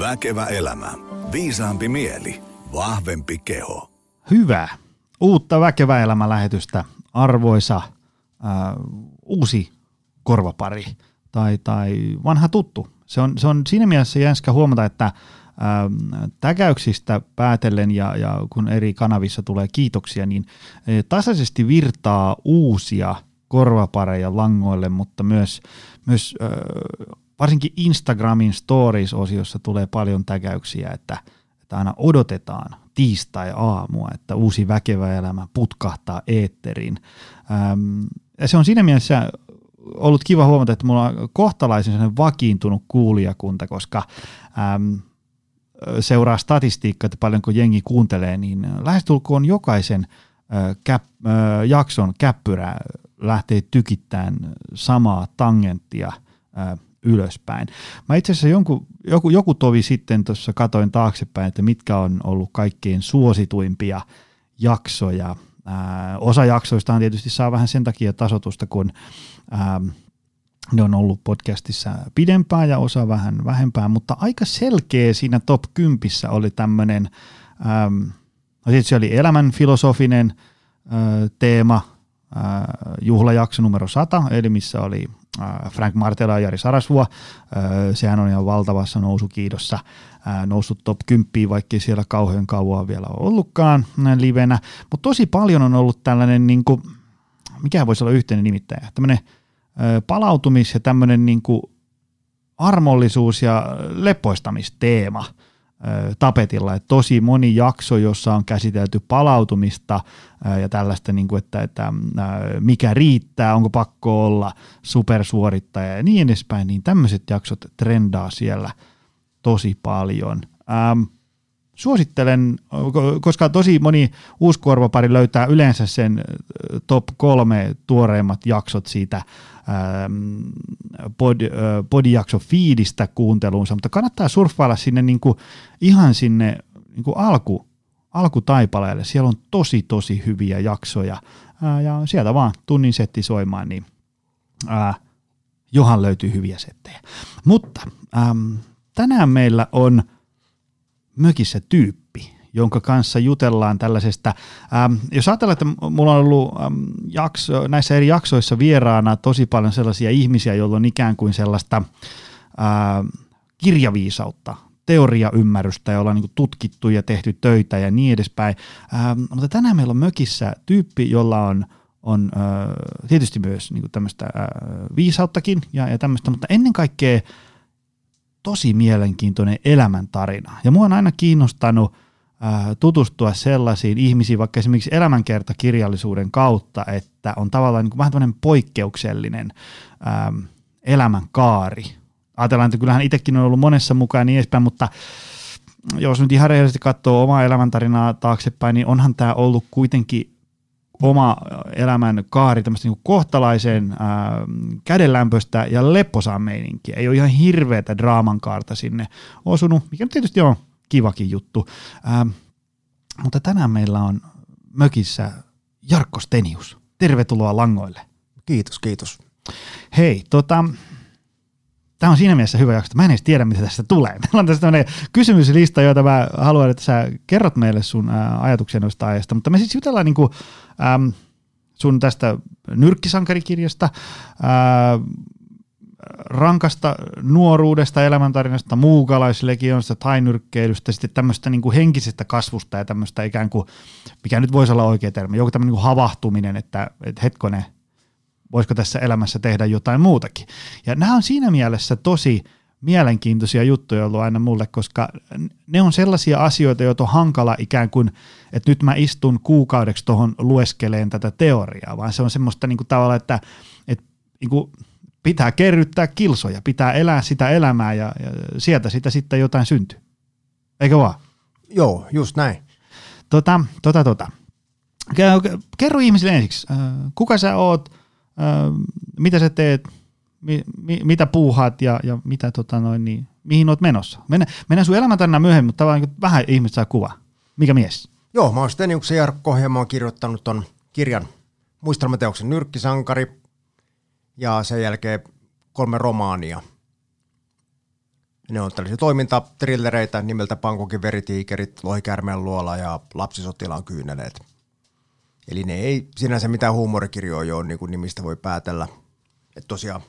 Väkevä elämä. Viisaampi mieli. Vahvempi keho. Hyvä. Uutta Väkevä elämä lähetystä. Arvoisa äh, uusi korvapari tai, tai vanha tuttu. Se on, se on siinä mielessä jänskä huomata, että äh, täkäyksistä päätellen ja, ja kun eri kanavissa tulee kiitoksia, niin äh, tasaisesti virtaa uusia korvapareja langoille, mutta myös, myös äh, varsinkin Instagramin stories-osiossa tulee paljon täkäyksiä, että, että aina odotetaan tiistai-aamua, että uusi väkevä elämä putkahtaa eetteriin. Ähm, ja se on siinä mielessä ollut kiva huomata, että mulla on kohtalaisen vakiintunut kuulijakunta, koska äm, seuraa statistiikkaa, että paljonko jengi kuuntelee, niin lähestulkoon jokaisen äh, käp, äh, jakson käppyrä lähtee tykittämään samaa tangenttia äh, ylöspäin. Mä itse asiassa jonkun, joku, joku tovi sitten tuossa katoin taaksepäin, että mitkä on ollut kaikkein suosituimpia jaksoja. Ää, osa jaksoista tietysti saa vähän sen takia tasotusta, kun ää, ne on ollut podcastissa pidempään ja osa vähän vähempään, mutta aika selkeä siinä top 10 oli tämmöinen, no se oli elämän filosofinen teema, juhlajakso numero 100, eli missä oli Äh, Frank Martela ja Jari Sarasvua. Äh, sehän on ihan valtavassa nousukiidossa äh, noussut top 10, vaikkei siellä kauhean kauan vielä ollutkaan livenä. Mutta tosi paljon on ollut tällainen, niin kuin, mikä voisi olla yhteinen nimittäjä, tämmöinen palautumis- ja tämmöinen niin kuin armollisuus- ja lepoistamisteema – tapetilla. Että tosi moni jakso, jossa on käsitelty palautumista ja tällaista, niin kuin, että, että mikä riittää, onko pakko olla supersuorittaja ja niin edespäin, niin tämmöiset jaksot trendaa siellä tosi paljon. Ähm, suosittelen, koska tosi moni uuskorvapari löytää yleensä sen top kolme tuoreimmat jaksot siitä Ähm, pod, podijakso fiidistä kuunteluunsa, mutta kannattaa surffailla sinne niin kuin, ihan sinne niin kuin alku, alkutaipaleelle. Siellä on tosi tosi hyviä jaksoja ää, ja sieltä vaan tunnin setti soimaan, niin ää, johan löytyy hyviä settejä. Mutta äm, tänään meillä on mökissä tyyppi, jonka kanssa jutellaan tällaisesta, ähm, jos ajatellaan, että mulla on ollut ähm, jakso, näissä eri jaksoissa vieraana tosi paljon sellaisia ihmisiä, joilla on ikään kuin sellaista äh, kirjaviisautta, teoriaymmärrystä, jolla on niin tutkittu ja tehty töitä ja niin edespäin. Ähm, mutta tänään meillä on mökissä tyyppi, jolla on on äh, tietysti myös niin tämmöistä äh, viisauttakin ja, ja tämmöistä, mutta ennen kaikkea tosi mielenkiintoinen elämäntarina. Ja mua on aina kiinnostanut tutustua sellaisiin ihmisiin, vaikka esimerkiksi elämänkertakirjallisuuden kautta, että on tavallaan niin kuin vähän tämmöinen poikkeuksellinen ähm, elämänkaari. Ajatellaan, että kyllähän itsekin on ollut monessa mukaan niin edespäin, mutta jos nyt ihan rehellisesti katsoo omaa elämäntarinaa taaksepäin, niin onhan tämä ollut kuitenkin oma elämän kaari tämmöistä niin kohtalaisen ää, kädenlämpöistä ja lepposaa meininkiä. Ei ole ihan hirveätä draaman kaarta sinne osunut, mikä tietysti on kivakin juttu. Ähm, mutta tänään meillä on mökissä Jarkko Stenius. Tervetuloa langoille. Kiitos, kiitos. Hei, tota, tämä on siinä mielessä hyvä jakso, mä en edes tiedä, mitä tästä tulee. Meillä on tässä kysymyslista, joita mä haluan, että sä kerrot meille sun ajatuksia noista aiheista, mutta me siis jutellaan niinku, äm, sun tästä nyrkkisankarikirjasta, ää, rankasta nuoruudesta, elämäntarinasta, muukalaislegionista, tainyrkkeilystä, sitten tämmöistä niin kuin henkisestä kasvusta ja tämmöistä ikään kuin, mikä nyt voisi olla oikea termi, joku tämmöinen niin havahtuminen, että, että hetkone, voisiko tässä elämässä tehdä jotain muutakin. Ja nämä on siinä mielessä tosi mielenkiintoisia juttuja ollut aina mulle, koska ne on sellaisia asioita, joita on hankala ikään kuin, että nyt mä istun kuukaudeksi tuohon lueskeleen tätä teoriaa, vaan se on semmoista niin kuin tavalla, että, että niin kuin pitää kerryttää kilsoja, pitää elää sitä elämää ja, ja sieltä sitä sitten jotain syntyy. Eikö vaan? Joo, just näin. Tota, tota, tota. Kerro ihmisille ensiksi, äh, kuka sä oot, mitä sä teet, mi, mi, mitä puuhaat ja, ja mitä, tota noin, niin, mihin oot menossa. Mennään, mennään sun elämäntarina myöhemmin, mutta niin vähän ihmiset saa kuva. Mikä mies? Joo, mä oon Steniuksen Jarkko ja mä oon kirjoittanut ton kirjan muistelmateoksen Nyrkkisankari, ja sen jälkeen kolme romaania. Ne on tällaisia toimintatrillereitä nimeltä Pankokin veritiikerit, Lohikärmeen luola ja Lapsisotilaan kyyneleet. Eli ne ei sinänsä mitään huumorikirjoja ole, niin kuin nimistä voi päätellä. Että tosiaan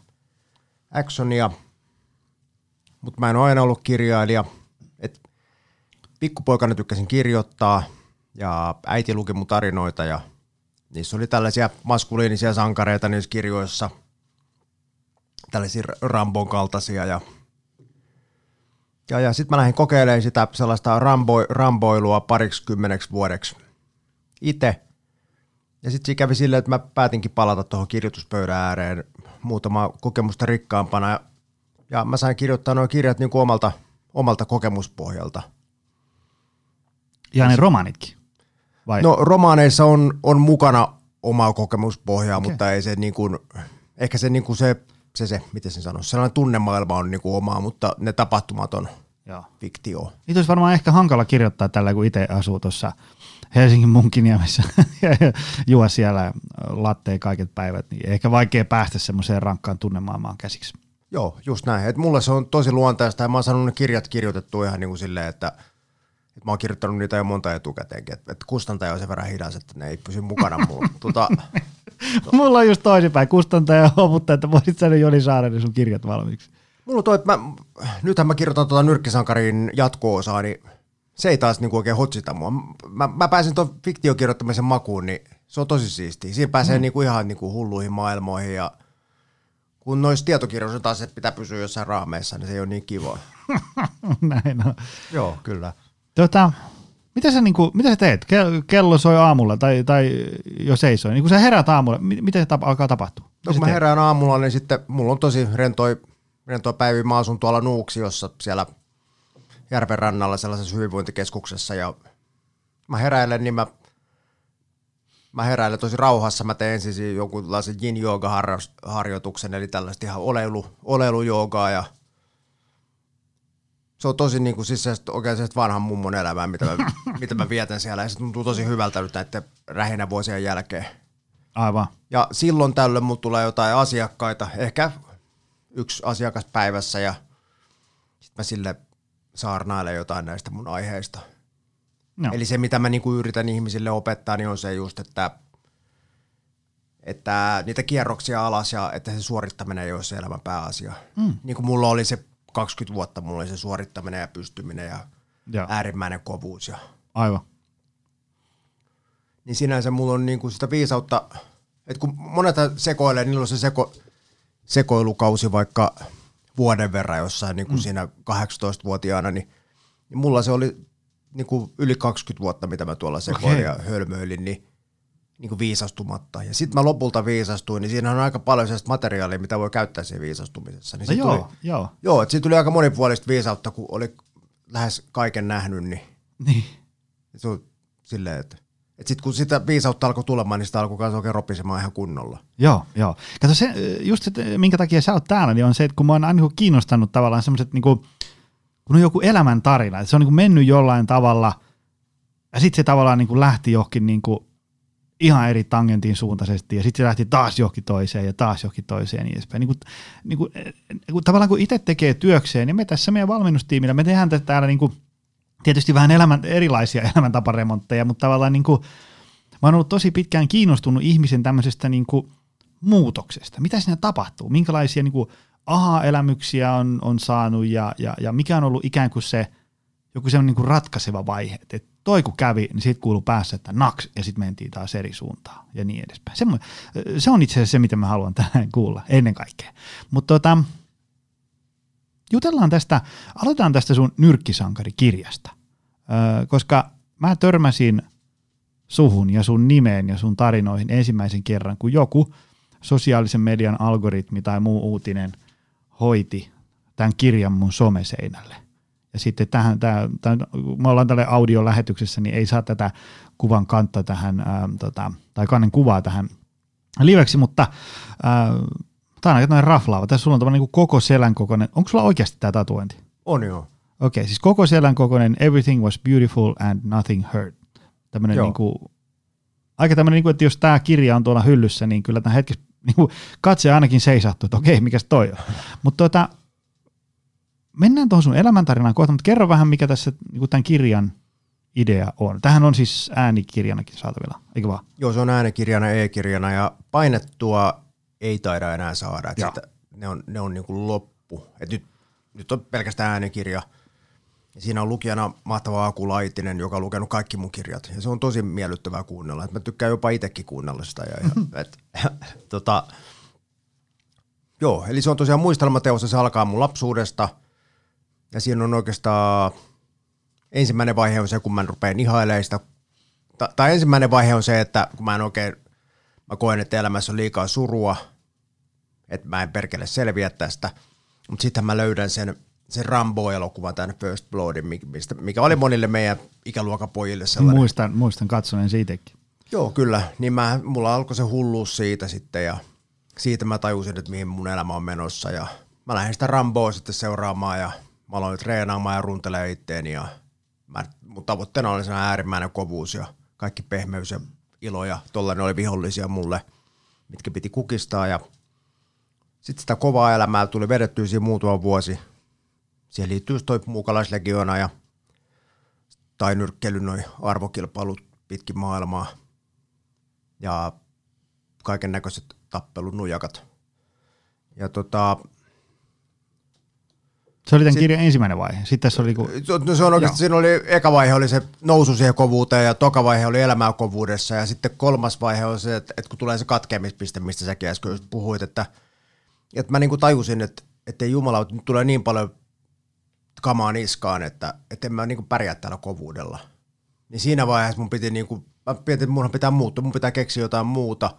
actionia, mutta mä en ole aina ollut kirjailija. Et pikkupoikana tykkäsin kirjoittaa ja äiti luki mun tarinoita ja niissä oli tällaisia maskuliinisia sankareita niissä kirjoissa, tällaisia Rambon kaltaisia ja ja, ja sitten mä lähdin kokeilemaan sitä sellaista rambo, ramboilua pariksi kymmeneksi vuodeksi itse. Ja sitten kävi silleen, että mä päätinkin palata tuohon kirjoituspöydän ääreen muutama kokemusta rikkaampana. Ja, ja mä sain kirjoittaa nuo kirjat niin kuin omalta, omalta kokemuspohjalta. Ja ne romaanitkin? Vai? No romaaneissa on, on mukana omaa kokemuspohjaa, okay. mutta ei se niin kuin, ehkä se, niin kuin se, se, se, miten sen sanoo, sellainen tunnemaailma on niin kuin omaa, mutta ne tapahtumat on Joo. fiktio. Niitä olisi varmaan ehkä hankala kirjoittaa tällä, kun itse asuu tuossa Helsingin Munkiniemessä ja juo siellä latteja kaiket päivät, niin ehkä vaikea päästä semmoiseen rankkaan tunnemaailmaan käsiksi. Joo, just näin. Et mulle se on tosi luontaista ja mä oon saanut ne kirjat kirjoitettu ihan niin kuin silleen, että, että mä oon kirjoittanut niitä jo monta etukäteenkin. Että, että kustantaja on sen verran hidas, että ne ei pysy mukana mulla. tota, Mulla on just toisinpäin. Kustantaja hoputtaa, että voisit saada Joni Saaren sun kirjat valmiiksi. Mulla on toi, että mä, nythän mä kirjoitan tuota Nyrkkisankarin jatko-osaa, niin se ei taas niinku oikein hotsita mua. Mä, mä pääsin tuon fiktiokirjoittamisen makuun, niin se on tosi siistiä. Siinä pääsee mm. niinku ihan niinku hulluihin maailmoihin ja kun noissa tietokirjoissa taas että pitää pysyä jossain raameissa, niin se ei ole niin kiva. Näin on. Joo, kyllä. Tota, mitä sä, niinku, mitä sä teet? Kello soi aamulla tai, tai jo seisoi. Niin kun sä herät aamulla, miten se tapa, alkaa tapahtua? No, kun mä teet? herään aamulla, niin sitten mulla on tosi rentoi, rentoi päivi. Mä asun tuolla Nuuksiossa siellä – järven rannalla sellaisessa hyvinvointikeskuksessa ja mä heräilen, niin mä, mä heräilen tosi rauhassa. Mä teen ensin jonkunlaisen yin yoga harjoituksen, eli tällaista ihan oleilu, oleilujoogaa ja se on tosi niin kuin, siis oikein vanhan mummon elämää, mitä mä, mitä mä vietän siellä. Ja se tuntuu tosi hyvältä nyt näiden rähinä vuosien jälkeen. Aivan. Ja silloin tällöin mulla tulee jotain asiakkaita, ehkä yksi asiakas päivässä ja sitten mä sille saarnaile jotain näistä mun aiheista. No. Eli se, mitä mä niinku yritän ihmisille opettaa, niin on se just, että, että niitä kierroksia alas ja että se suorittaminen ei ole se elämän pääasia. Mm. Niin kuin mulla oli se 20 vuotta, mulla oli se suorittaminen ja pystyminen ja, ja. äärimmäinen kovuus. Ja, Aivan. Niin sinänsä mulla on niinku sitä viisautta, että kun monet sekoilee, niillä on se seko, sekoilukausi vaikka – vuoden verran jossain niin kuin mm. siinä 18-vuotiaana, niin, niin mulla se oli niin kuin yli 20 vuotta, mitä mä tuolla sekoilin okay. ja hölmöilin, niin, niin kuin viisastumatta. Ja sitten mä lopulta viisastuin, niin siinä on aika paljon sellaista materiaalia, mitä voi käyttää siinä viisastumisessa. Niin no joo, tuli, joo. Joo, että siitä tuli aika monipuolista viisautta, kun oli lähes kaiken nähnyt, niin, niin. se on silleen, että sitten kun sitä viisautta alkoi tulemaan, niin sitä alkoi myös oikein ropisemaan ihan kunnolla. Joo, joo. Kato se, just se, minkä takia sä oot täällä, niin on se, että kun mä oon aina kiinnostanut tavallaan semmoiset, niin kun on joku elämäntarina, että se on niin mennyt jollain tavalla, ja sitten se tavallaan niin lähti johonkin niin ihan eri tangentin suuntaisesti, ja sitten se lähti taas johonkin toiseen, ja taas johonkin toiseen, niin edespäin. Niin kuin, niin kuin, niin kuin, tavallaan kun itse tekee työkseen, niin me tässä meidän valmennustiimillä, me tehdään täällä niin kuin, tietysti vähän elämän, erilaisia elämäntaparemontteja, mutta tavallaan niin kuin, mä oon ollut tosi pitkään kiinnostunut ihmisen tämmöisestä niin kuin muutoksesta. Mitä siinä tapahtuu? Minkälaisia niin kuin aha-elämyksiä on, on saanut ja, ja, ja mikä on ollut ikään kuin se joku semmoinen niin ratkaiseva vaihe. Että toi kun kävi, niin siitä kuuluu päässä, että naks, ja sitten mentiin taas eri suuntaan ja niin edespäin. Semmo, se on itse asiassa se, mitä mä haluan tänään kuulla ennen kaikkea. Mutta tota, jutellaan tästä, aloitetaan tästä sun nyrkkisankarikirjasta, öö, koska mä törmäsin suhun ja sun nimeen ja sun tarinoihin ensimmäisen kerran, kun joku sosiaalisen median algoritmi tai muu uutinen hoiti tämän kirjan mun someseinälle. Ja sitten tähän, tämä, tämä, me ollaan tälle audiolähetyksessä, niin ei saa tätä kuvan kantaa tähän, ää, tota, tai kannen kuvaa tähän liveksi, mutta ää, Tämä on aika noin raflaava. Tässä sulla on tämmöinen niin koko selän kokoinen. Onko sulla oikeasti tämä tatuointi? On joo. Okei, okay, siis koko selän kokoinen Everything was beautiful and nothing hurt. Tämmöinen niin kuin, aika tämmöinen, niin kuin, että jos tämä kirja on tuolla hyllyssä, niin kyllä tämä hetki niin kuin, katse ainakin seisahtuu, että okei, mikäs toi on. Mutta tota, mennään tuohon sun elämäntarinaan kohta, mutta kerro vähän, mikä tässä niin tämän kirjan idea on. Tähän on siis äänikirjanakin saatavilla, eikö vaan? Joo, se on äänikirjana, e-kirjana ja painettua ei taida enää saada. Että sitä, ne on, ne on niin kuin loppu. Et nyt, nyt on pelkästään äänikirja. Ja siinä on lukijana mahtava Aku Laitinen, joka on lukenut kaikki mun kirjat. Ja se on tosi miellyttävää kuunnella. Et mä tykkään jopa itsekin kuunnella sitä. Ja, ja, et, tota, joo, eli se on tosiaan muistelmateos ja se alkaa mun lapsuudesta. Ja siinä on oikeastaan ensimmäinen vaihe on se, kun mä rupean ihailemaan sitä. Tai ensimmäinen vaihe on se, että kun mä en oikein, mä koen, että elämässä on liikaa surua, että mä en perkele selviä tästä. Mutta sitten mä löydän sen, sen Rambo-elokuvan, tämän First Bloodin, mistä, mikä oli monille meidän ikäluokan pojille sellainen. Muistan, muistan katsoneen siitäkin. Joo, kyllä. Niin mä, mulla alkoi se hulluus siitä sitten ja siitä mä tajusin, että mihin mun elämä on menossa. Ja mä lähdin sitä Ramboa sitten seuraamaan ja mä aloin treenaamaan ja runtelemaan itteeni ja mä, mun tavoitteena oli se äärimmäinen kovuus ja kaikki pehmeys ja ilo ja tollainen oli vihollisia mulle, mitkä piti kukistaa ja sitten sitä kovaa elämää tuli vedettyä siinä muutama vuosi. Siihen liittyy toi muukalaislegiona ja tai nyrkkeily noin arvokilpailut pitkin maailmaa ja kaiken näköiset tappelun nujakat. Ja tota, se oli tämän kirjan ensimmäinen vaihe. Sitten se oli kun... No se on oikeasti, siinä oli, eka vaihe oli se nousu siihen kovuuteen ja toka vaihe oli elämää kovuudessa ja sitten kolmas vaihe on se, että, että kun tulee se katkeamispiste, mistä säkin äsken puhuit, että, että mä niin kuin tajusin, että, että Jumala, nyt tulee niin paljon kamaa niskaan, että, että en mä niin kuin pärjää täällä kovuudella. Niin siinä vaiheessa mun piti niin kuin, mä pietin, että mun pitää muuttua, mun pitää keksiä jotain muuta.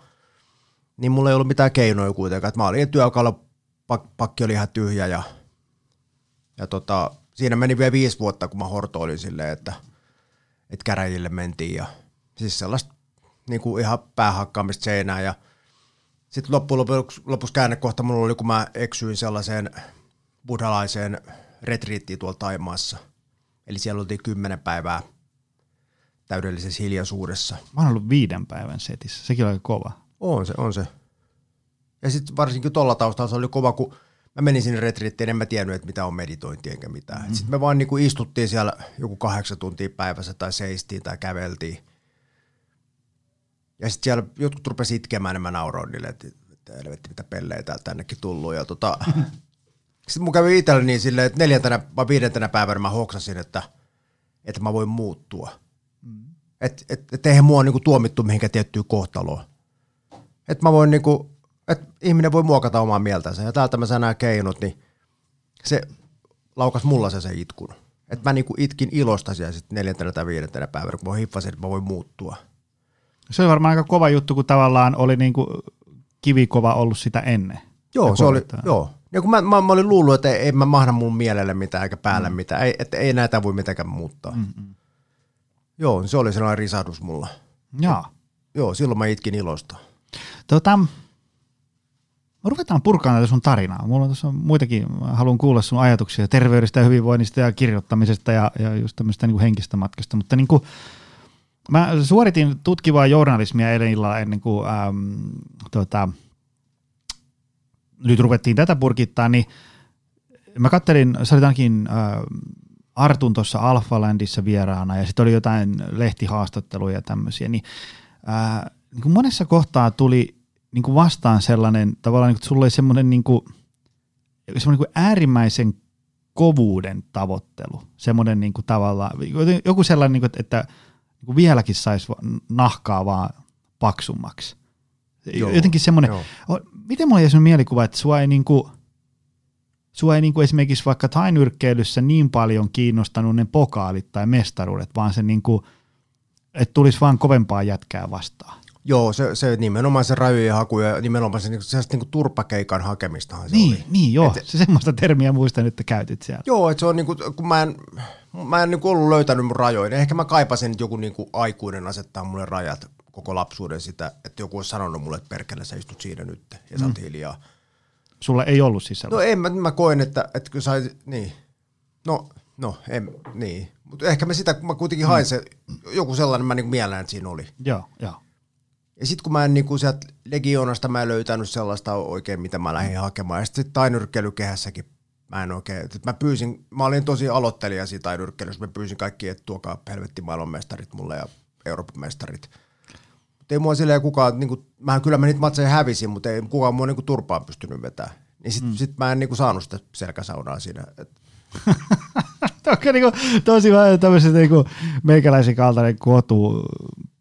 Niin mulla ei ollut mitään keinoja kuitenkaan. Että mä olin työkalupakki oli ihan tyhjä ja ja tota, siinä meni vielä viisi vuotta, kun mä hortoilin silleen, että, että käräjille mentiin ja siis sellaista niin kuin ihan päähakkaamista seinään ja sitten loppujen lopuksi, lopuksi käännekohta mulla oli, kun mä eksyin sellaiseen buddhalaiseen retriittiin tuolla Taimaassa. Eli siellä oltiin kymmenen päivää täydellisessä hiljaisuudessa. Mä oon ollut viiden päivän setissä, sekin oli kova. On se, on se. Ja sitten varsinkin tuolla taustalla se oli kova, kun mä menin sinne retriittiin, en mä tiennyt, että mitä on meditointi enkä mitään. Mm-hmm. Sitten me vaan niinku istuttiin siellä joku kahdeksan tuntia päivässä tai seistiin tai käveltiin. Ja sitten siellä jotkut rupesi itkemään, niin mä nauroin niille, että, että helvetti mitä pelleitä tännekin tullut. Ja tota, sitten mun kävi itselleni niin silleen, että neljäntenä vai viidentenä päivänä mä hoksasin, että, että mä voin muuttua. Mm. Että et, et eihän mua niinku tuomittu mihinkään tiettyyn kohtaloon. Että mä voin niinku että ihminen voi muokata omaa mieltänsä. Ja täältä mä saan nämä keinot, niin se laukas mulla se se itkun. Että mä niinku itkin ilosta siellä sitten neljäntenä tai viidentenä päivänä, kun mä hiffasin, että mä voin muuttua. Se on varmaan aika kova juttu, kun tavallaan oli niinku kivikova ollut sitä ennen. Joo, se oli, joo. Ja kun mä, mä, mä olin luullut, että ei, ei mä mahda mun mielelle mitään eikä päälle mm. mitään, ei, että ei näitä voi mitenkään muuttaa. Mm-mm. Joo, se oli sellainen risahdus mulla. Joo. Joo, silloin mä itkin ilosta. Tota, ruvetaan purkaan tätä sun tarinaa. Mulla on tuossa muitakin, haluan kuulla sun ajatuksia terveydestä ja hyvinvoinnista ja kirjoittamisesta ja, ja just tämmöistä niin henkistä matkasta, mutta niin kuin, mä suoritin tutkivaa journalismia eilen illalla ennen kuin äm, tota, nyt ruvettiin tätä purkittaa, niin mä kattelin, sä olit ainakin äh, Artun tuossa Alphalandissa vieraana ja sitten oli jotain lehtihaastatteluja ja tämmöisiä, niin, äh, niin kuin monessa kohtaa tuli niin kuin vastaan sellainen, tavallaan niin kuin, että sulla oli semmoinen, niin kuin, semmoinen niin kuin äärimmäisen kovuuden tavoittelu. Semmoinen niin kuin tavallaan, joku sellainen, niin kuin, että niin vieläkin saisi nahkaa vaan paksummaksi. Joo, Jotenkin semmoinen, joo. miten mulla semmoinen mielikuva, että sua ei niin kuin, sua ei niin kuin esimerkiksi vaikka tainyrkkeilyssä niin paljon kiinnostanut ne pokaalit tai mestaruudet, vaan se niin kuin, että tulisi vaan kovempaa jätkää vastaan. Joo, se, se nimenomaan se rajojen haku ja nimenomaan se, se, se niin turpakeikan hakemistahan se niin, oli. Niin, joo. Et, se semmoista termiä muistan, että käytit siellä. Joo, että se on niin kuin, kun mä en, mä en niin ollut löytänyt mun rajoja. Ehkä mä kaipasin, että joku niin kuin aikuinen asettaa mulle rajat koko lapsuuden sitä, että joku olisi sanonut mulle, että perkele sä istut siinä nyt ja sä oot mm. hiljaa. Sulla ei ollut siis No ei, mä, mä koen, että, että kun sai, niin, no, no, en, niin. Mutta ehkä mä sitä, mä kuitenkin hain mm. se, joku sellainen mä niin mielään, että siinä oli. Joo, joo. Ja sitten kun mä en niinku sieltä Legionasta mä en löytänyt sellaista oikein, mitä mä lähdin hakemaan. Ja sitten tainyrkkeilykehässäkin mä en oikein, että mä pyysin, mä olin tosi aloittelija siitä taidurkkeilussa, mä pyysin kaikki, että tuokaa helvetti maailmanmestarit mulle ja Euroopan mestarit. Mutta ei mua silleen kukaan, niin kuin, mä kyllä mä niitä matseja hävisin, mutta ei kukaan mua niin kuin, turpaan pystynyt vetämään. Niin sit, mm. sit mä en niin kuin, saanut sitä selkäsaunaa siinä. Et. Onko niinku tosi vähän tämmöiset niinku meikäläisen kaltainen kotu,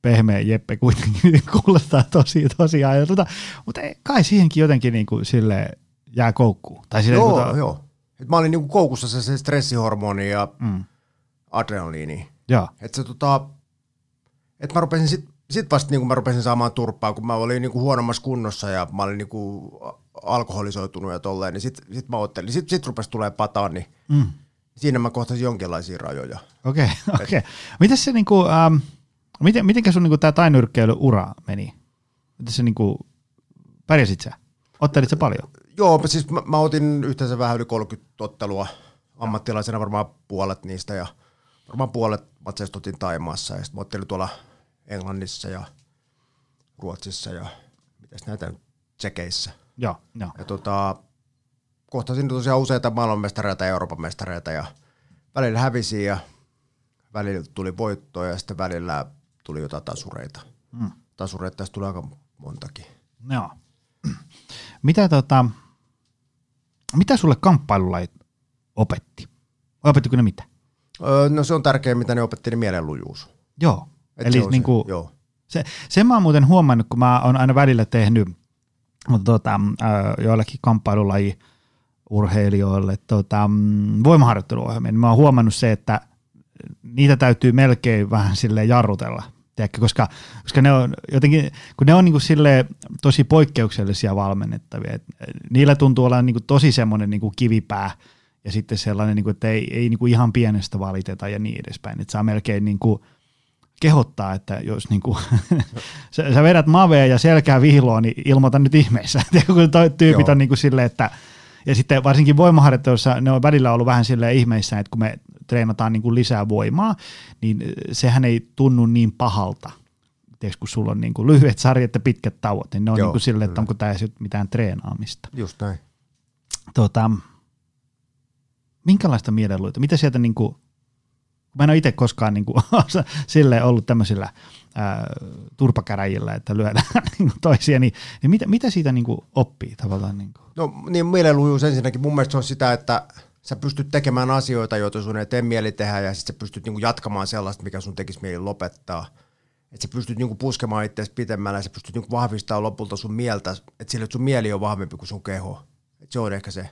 pehmeä Jeppe kuitenkin kuulostaa tosi, tosi ajatulta. Mutta kai siihenkin jotenkin niinku sille jää koukkuun. Tai sille, joo, niinku, joo. Et mä olin niinku koukussa se, se stressihormoni ja mm. adrenaliini. Joo. Et se tota, et mä rupesin sit, sit vasta niinku mä rupesin saamaan turpaa, kun mä olin niinku huonommassa kunnossa ja mä olin niinku alkoholisoitunut ja tolleen, niin sit, sit mä ottelin. Sit, sit rupesi tulee pataan, niin mm. siinä mä kohtasin jonkinlaisia rajoja. Okei, okay, okei. Okay. Mites se niinku, ähm, miten, mitenkä sun niinku tää tainyrkkeilyura meni? Miten se niinku, pärjäsit sä? Ottelit sä paljon? Joo, siis mä, mä otin yhteensä vähän yli 30 ottelua ammattilaisena varmaan puolet niistä ja varmaan puolet matseista otin Taimaassa ja sitten mä ottelin tuolla Englannissa ja Ruotsissa ja mitäs näitä Tsekeissä. Joo, joo. Ja tota, kohtasin tosiaan useita maailmanmestareita ja Euroopan mestareita ja välillä hävisi ja välillä tuli voittoa ja sitten välillä tuli jotain tasureita. Mm. Tasureita tästä tuli aika montakin. Joo. Mitä, tota, mitä sulle kamppailulajit opetti? Opettiko ne mitä? Öö, no se on tärkeää, mitä ne opetti, niin mielenlujuus. Joo. Et Eli se niin kuin, se, joo. Se, sen mä oon muuten huomannut, kun mä oon aina välillä tehnyt mutta tota, joillekin kamppailulaji urheilijoille tota, mm, voimaharjoitteluohjelmia, niin mä oon huomannut se, että niitä täytyy melkein vähän sille jarrutella, tiedätkö, koska, koska ne on jotenkin, kun ne on niin kuin tosi poikkeuksellisia valmennettavia, et niillä tuntuu olla niin kuin tosi semmoinen niin kuin kivipää ja sitten sellainen, niin kuin, että ei, ei niin kuin ihan pienestä valiteta ja niin edespäin, että saa melkein niin kuin, kehottaa, että jos niin kuin, sä, sä vedät mavea ja selkää vihloa, niin ilmoita nyt ihmeessä. kun toi tyypit Joo. on niin kuin silleen, että ja sitten varsinkin voimaharjoittelussa ne on välillä ollut vähän silleen ihmeissä, että kun me treenataan niin kuin lisää voimaa, niin sehän ei tunnu niin pahalta. Tiedätkö, kun sulla on niin kuin lyhyet sarjat ja pitkät tauot, niin ne on Joo, niin kuin silleen, että onko tämä mitään treenaamista. Just näin. Tota, minkälaista mielenluita? Mitä sieltä niin kuin, Mä en ole itse koskaan niin kuin, silleen ollut tämmöisillä ää, turpakäräjillä, että lyödään niin toisia, niin, niin mitä, mitä siitä niin kuin, oppii tavallaan? Niin kuin? No niin mielenlujuus ensinnäkin, mun mielestä se on sitä, että sä pystyt tekemään asioita, joita sun ei tee mieli tehdä, ja sitten sä pystyt niin kuin, jatkamaan sellaista, mikä sun tekisi mieli lopettaa. Että sä pystyt niinku puskemaan itseäsi pitemmällä ja sä pystyt niinku vahvistamaan lopulta sun mieltä, että sillä sun mieli on vahvempi kuin sun keho. Et se on ehkä se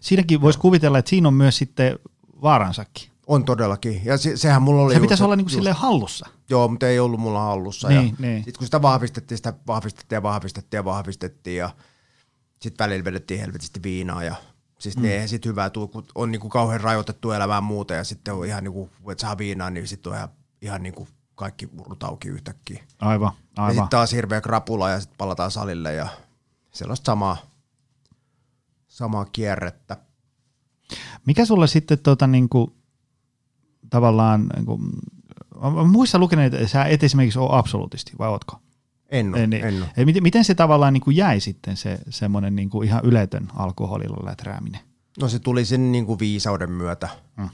Siinäkin voisi kuvitella, että siinä on myös sitten vaaransakin. On todellakin. Ja se, sehän mulla oli... Se pitäisi olla niinku silleen hallussa. Joo, mutta ei ollut mulla hallussa. Niin, ja niin. Sitten kun sitä vahvistettiin, sitä vahvistettiin ja vahvistettiin ja vahvistettiin ja sitten välillä vedettiin helvetisti viinaa ja siis mm. ne eihän sit hyvää tule, kun on niinku kauhean rajoitettu elämää muuta ja sitten on ihan niinku, että saa viinaa, niin sitten on ihan, ihan niinku kaikki murrut auki yhtäkkiä. Aivan, aivan. Ja sitten taas hirveä krapula ja sitten palataan salille ja sellaista samaa, samaa kierrettä. Mikä sulla sitten tota, niin kuin, tavallaan, niin kuin, muissa lukenut, että sä et esimerkiksi ole absoluutisti, vai ootko? En ole, en, en ole. Miten, miten se tavallaan niin kuin jäi sitten se semmoinen niin kuin ihan yletön alkoholilla läträäminen? No se tuli sen niin kuin viisauden myötä. Hmm.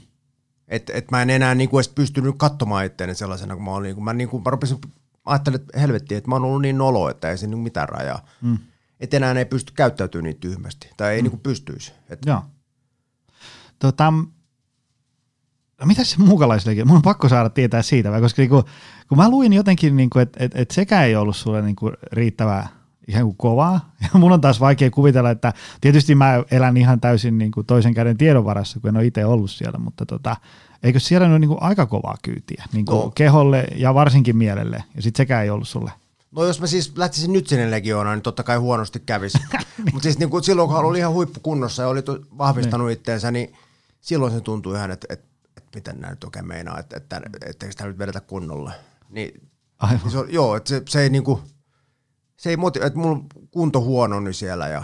Et, et mä en enää niin kuin edes pystynyt katsomaan itseäni sellaisena, kun mä olin. Kun mä, niin kuin, mä rupesin, ajattelin, että helvetti, että mä oon ollut niin nolo, että ei se niin mitään rajaa. Hmm. Että enää ei pysty käyttäytymään niin tyhmästi. Tai ei hmm. niin kuin pystyisi. Et, Joo. Tota, no mitä se muukalaisillekin? Mun on pakko saada tietää siitä, koska niinku, kun mä luin jotenkin, niinku, että et, et sekä ei ollut sulle niinku riittävää ihan kuin kovaa. Ja mun on taas vaikea kuvitella, että tietysti mä elän ihan täysin niin kuin toisen käden tiedon varassa, kun en ole itse ollut siellä, mutta tota, eikö siellä ole niin kuin aika kovaa kyytiä niin kuin no. keholle ja varsinkin mielelle, ja sitten sekään ei ollut sulle. No jos mä siis lähtisin nyt sinne legioonaan, niin totta kai huonosti kävisi. niin. Mutta siis niin kuin silloin, kun oli ihan huippukunnossa ja oli vahvistanut niin. itteensä, niin silloin se tuntui ihan, että, että miten nämä nyt oikein meinaa, että, että, että, että sitä nyt vedetä kunnolla. Niin, Aivan. Niin se on, joo, että se, se ei niinku, se ei motiv- että mulla kunto huono niin siellä ja,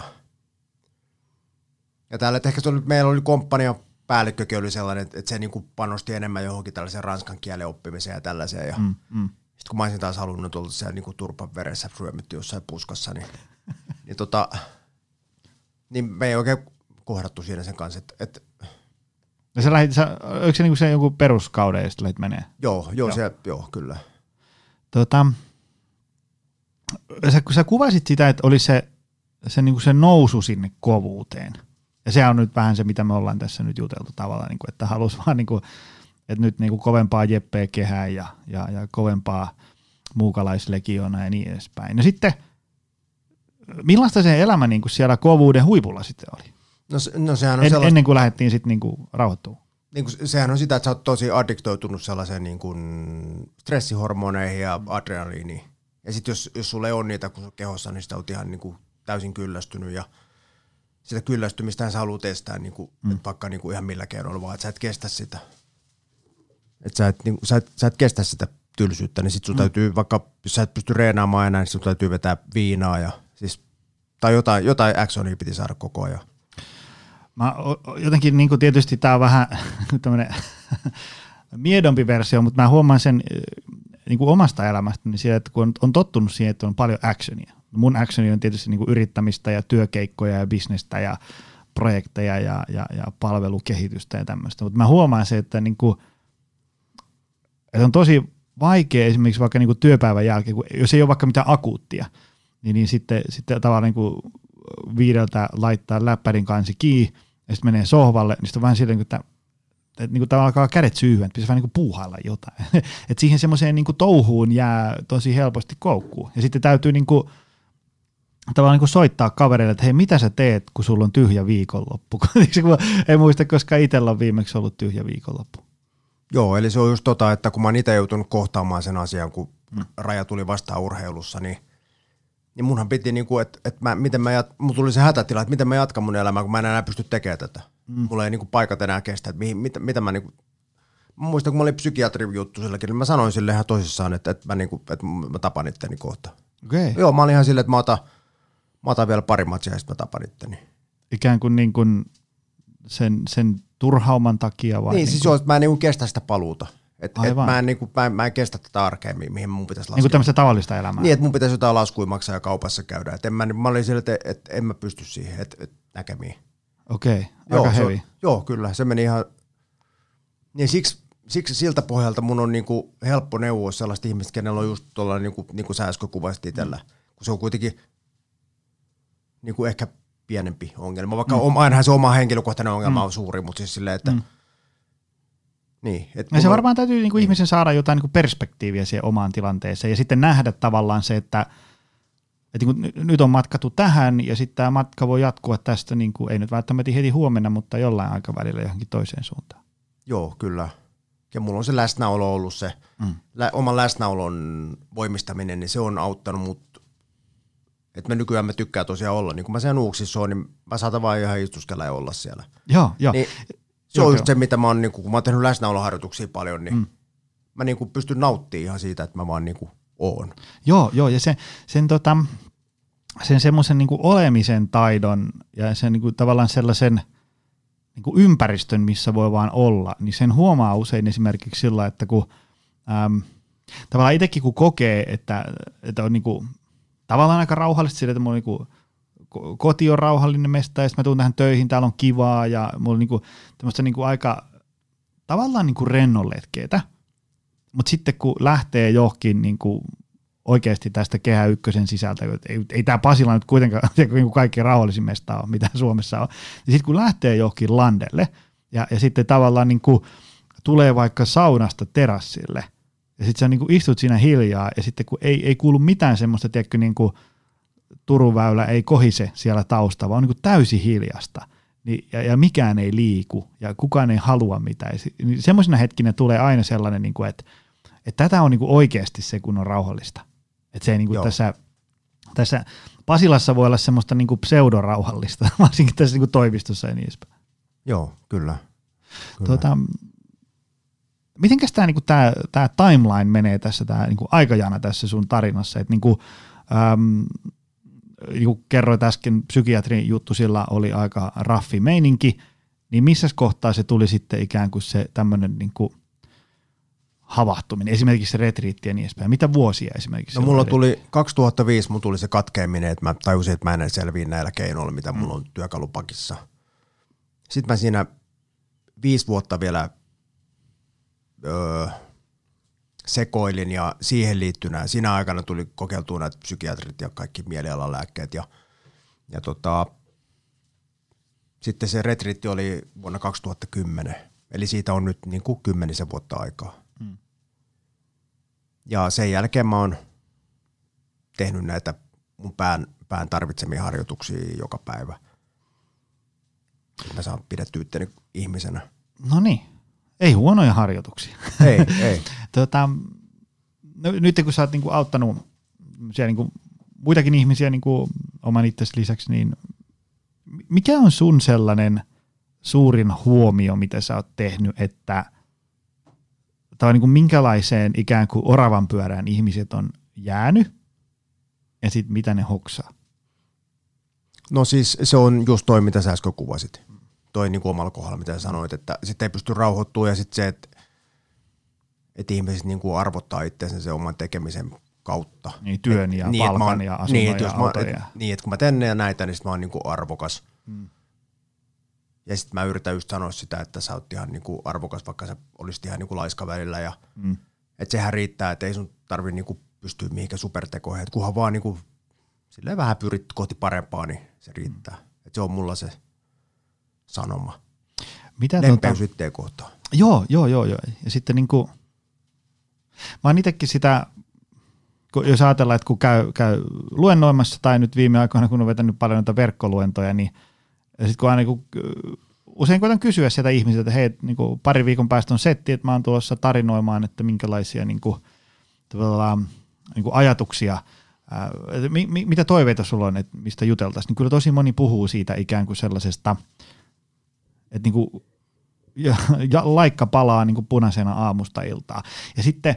ja täällä, että ehkä se oli, meillä oli komppania päällikkökin oli sellainen, että, se niinku panosti enemmän johonkin tällaisen ranskan kielen oppimiseen ja tällaiseen. Ja mm, mm. Sitten kun mä olisin taas halunnut olla siellä niinku turpan veressä ryömitty jossain puskassa, niin, niin tota, Niin me ei oikein kohdattu siinä sen kanssa, että, että Ja sä lähit, sä, oliko se niinku se joku peruskauden ja sitten lähit menee? joo, joo, Joo. Se, joo, kyllä. Tota, sä, kun sä kuvasit sitä, että oli se, se, niinku se nousu sinne kovuuteen. Ja se on nyt vähän se, mitä me ollaan tässä nyt juteltu tavallaan, niinku, että halus vaan, niinku, että nyt niinku kovempaa jeppeä kehään ja, ja, ja kovempaa muukalaislegiona ja niin edespäin. No sitten, millaista se elämä niinku siellä kovuuden huipulla sitten oli? No, no sehän on En, sellaista, ennen kuin lähdettiin sitten niinku rauhoittumaan. niin kuin, sehän on sitä, että sä oot tosi addiktoitunut sellaiseen niin kuin stressihormoneihin ja adrenaliiniin. Ja sitten jos, jos sulla ei ole niitä kun kehossa, niin sitä oot ihan niin kuin täysin kyllästynyt ja sitä kyllästymistä sä haluat estää niin kuin, mm. vaikka niin kuin ihan millä keinoilla, vaan että sä et kestä sitä. Että sä et, niin, sä et, sä et kestä sitä tylsyyttä, niin sit sun mm. täytyy, vaikka jos sä et pysty reenaamaan enää, niin sun täytyy vetää viinaa ja siis, tai jotain, jotain actionia piti saada koko ajan. Mä jotenkin niin tietysti tämä on vähän tämmöinen miedompi versio, mutta mä huomaan sen niin kuin omasta elämästäni siellä, että kun on, on tottunut siihen, että on paljon actionia. Mun actioni on tietysti niin kuin yrittämistä ja työkeikkoja ja bisnestä ja projekteja ja, ja, ja palvelukehitystä ja tämmöistä. Mutta mä huomaan se, että, niin kuin, että on tosi vaikea esimerkiksi vaikka niin kuin työpäivän jälkeen, kun jos ei ole vaikka mitään akuuttia, niin, niin sitten, sitten tavallaan niin kuin viideltä laittaa läppärin kansi kiinni ja sitten menee sohvalle, niin sitten on vähän silleen, että, että niin kuin tavallaan alkaa kädet syyhyä, että pitäisi vähän niin kuin puuhailla jotain. että siihen semmoiseen niin kuin touhuun jää tosi helposti koukkuun. Ja sitten täytyy niin kuin, tavallaan niin kuin soittaa kavereille, että hei, mitä sä teet, kun sulla on tyhjä viikonloppu? Ei muista, koska itsellä on viimeksi ollut tyhjä viikonloppu. Joo, eli se on just tota, että kun mä oon itse joutunut kohtaamaan sen asian, kun mm. raja tuli vastaan urheilussa, niin, niin munhan piti, niinku, että et mä, miten mä jat, mulla tuli se hätätila, että miten mä jatkan mun elämää, kun mä en enää pysty tekemään tätä. Mm. Mulla ei niinku paikat enää kestä, että mihin, mitä, mitä mä niinku, mä muistan, kun mä olin psykiatrin juttu silläkin, niin mä sanoin sille ihan tosissaan, että, että, mä, niinku, että mä tapan itteni kohta. Okay. Joo, mä olin ihan silleen, että mä otan, mä otan vielä pari matsia ja sitten mä tapan itteni. Ikään kuin, niin kuin sen, sen turhauman takia vai? Niin, siis joo, että mä en niinku kestä sitä paluuta. Et, et mä, en, niinku, mä, en, mä en kestä tätä arkea, mi- mihin mun pitäisi laskea. niin kuin tämmöistä tavallista elämää. Niin, että mun pitäisi jotain laskuja maksaa ja kaupassa käydä. Et en mä, mä olin sillä, että, että en mä pysty siihen et, et näkemiin. Okei, aika se, hevi. joo, kyllä. Se meni ihan... Niin siksi, siksi siltä pohjalta mun on niinku helppo neuvoa sellaista ihmistä, kenellä on just tuolla, niinku, niin kuin sä äsken kuvasit itsellä. Kun se on kuitenkin niinku ehkä pienempi ongelma. Vaikka mm. ainahan se oma henkilökohtainen ongelma mm. on suuri, mutta siis silleen, että... Niin, et Ja se varmaan täytyy niin kuin ihmisen saada jotain niin kuin perspektiiviä siihen omaan tilanteeseen ja sitten nähdä tavallaan se, että, että niin kuin ny- nyt on matkattu tähän ja sitten tämä matka voi jatkua tästä, niin kuin, ei nyt välttämättä heti huomenna, mutta jollain aikavälillä johonkin toiseen suuntaan. Joo, kyllä. Ja mulla on se läsnäolo ollut se, mm. lä- oman läsnäolon voimistaminen, niin se on auttanut mut. Että mä nykyään mä tykkään tosiaan olla, niin kun mä sen uuksissa on, niin mä saatan vaan ihan istuskella ja olla siellä. Joo, joo. Niin, se on joo. just se, mitä mä oon, niin kun mä oon tehnyt läsnäoloharjoituksia paljon, niin mm. mä niin pystyn nauttimaan ihan siitä, että mä vaan niin oon. Joo, joo, ja se, sen, tota, sen semmoisen niin olemisen taidon ja sen niin kuin, tavallaan sellaisen niin kuin ympäristön, missä voi vaan olla, niin sen huomaa usein esimerkiksi sillä, että kun äm, tavallaan itsekin kun kokee, että, että on niin kuin, tavallaan aika rauhallista sillä, että mulla on niin kuin, koti on rauhallinen mesta ja mä tuun tähän töihin, täällä on kivaa ja mulla on niin kuin, tämmöistä niin kuin aika tavallaan niin kuin rennonletkeetä, mutta sitten kun lähtee johonkin niin kuin oikeasti tästä kehä ykkösen sisältä, että ei, ei tämä Pasila nyt kuitenkaan niin kuin kaikki rauhallisin mesta on, mitä Suomessa on. Ja sitten kun lähtee johonkin landelle ja, ja sitten tavallaan niin kuin tulee vaikka saunasta terassille ja sitten sä niin kuin istut siinä hiljaa ja sitten kun ei, ei kuulu mitään semmoista, tiedätkö, niin kuin Turun väylä ei kohise siellä taustalla, vaan on niin kuin täysin hiljasta. Niin, ja, ja mikään ei liiku ja kukaan ei halua mitään. Niin semmoisena hetkinä tulee aina sellainen, niin kuin, että, että tätä on niin kuin oikeasti se, kun on rauhallista. Että se ei niin kuin Joo. tässä, tässä Pasilassa voi olla semmoista niin kuin pseudorauhallista, varsinkin tässä niin kuin toimistossa ja niin edespäin. Joo, kyllä. kyllä. Tota, mitenkäs tämä niinku tää, tää timeline menee tässä, tämä niinku aikajana tässä sun tarinassa, että niinku, äm, niinku kerroit äsken, psykiatrin juttu sillä oli aika raffi meininki, niin missä kohtaa se tuli sitten ikään kuin se tämmöinen niinku havahtuminen, esimerkiksi se retriitti ja niin edespäin? Mitä vuosia esimerkiksi? No mulla tuli 2005, mulla tuli se katkeaminen, että mä tajusin, että mä en selviä näillä keinoilla, mitä mm. mulla on työkalupakissa. Sitten mä siinä viisi vuotta vielä öö, sekoilin ja siihen liittynä, siinä aikana tuli kokeiltua näitä psykiatrit ja kaikki mielialalääkkeet ja, ja tota, sitten se retriitti oli vuonna 2010, eli siitä on nyt niin kuin kymmenisen vuotta aikaa. Mm. Ja sen jälkeen mä oon tehnyt näitä mun pään, pään tarvitsemia harjoituksia joka päivä. Mä saan pidettyä itteni ihmisenä. No niin, ei huonoja harjoituksia. Ei, ei. tota, no, nyt kun sä oot niinku auttanut niinku muitakin ihmisiä niinku oman itsesi lisäksi, niin mikä on sun sellainen suurin huomio, mitä sä oot tehnyt, että tai niin kuin minkälaiseen ikään kuin oravan pyörään ihmiset on jäänyt ja sitten mitä ne hoksaa? No siis se on just toi, mitä sä äsken kuvasit. Toi niin kuin omalla kohdalla, mitä sanoit, että sitten ei pysty rauhoittumaan ja sitten se, että, että ihmiset niin kuin arvottaa itseänsä sen oman tekemisen kautta. Niin työn ja niin, palkan oon, ja asunnon niin, ja, mä, et, niin, että kun mä teen ja näitä, niin sitten mä oon niin kuin arvokas. Hmm. Ja sitten mä yritän just sanoa sitä, että sä oot ihan niin kuin arvokas, vaikka sä olisit ihan niin kuin laiska välillä. Ja, hmm. Että sehän riittää, että ei sun tarvi niin kuin pystyä mihinkään supertekoihin. Että kunhan vaan niin kuin, silleen vähän pyrit kohti parempaa, niin se riittää. Hmm. Että se on mulla se sanoma. Mitä Lempeys tota... kohtaan. Joo, joo, joo, joo. Ja sitten niin kuin, mä oon itsekin sitä jos ajatellaan, että kun käy, käy luennoimassa tai nyt viime aikoina, kun on vetänyt paljon noita verkkoluentoja, niin sitten kun aina niin kuin, usein koitan kysyä sieltä ihmisiltä, että hei, niin kuin pari viikon päästä on setti, että mä oon tulossa tarinoimaan, että minkälaisia niin kuin, niin kuin ajatuksia, ää, mi, mi, mitä toiveita sulla on, että mistä juteltaisiin, niin kyllä tosi moni puhuu siitä ikään kuin sellaisesta, että niin kuin, ja, ja laikka palaa niin kuin punaisena aamusta iltaa. Ja sitten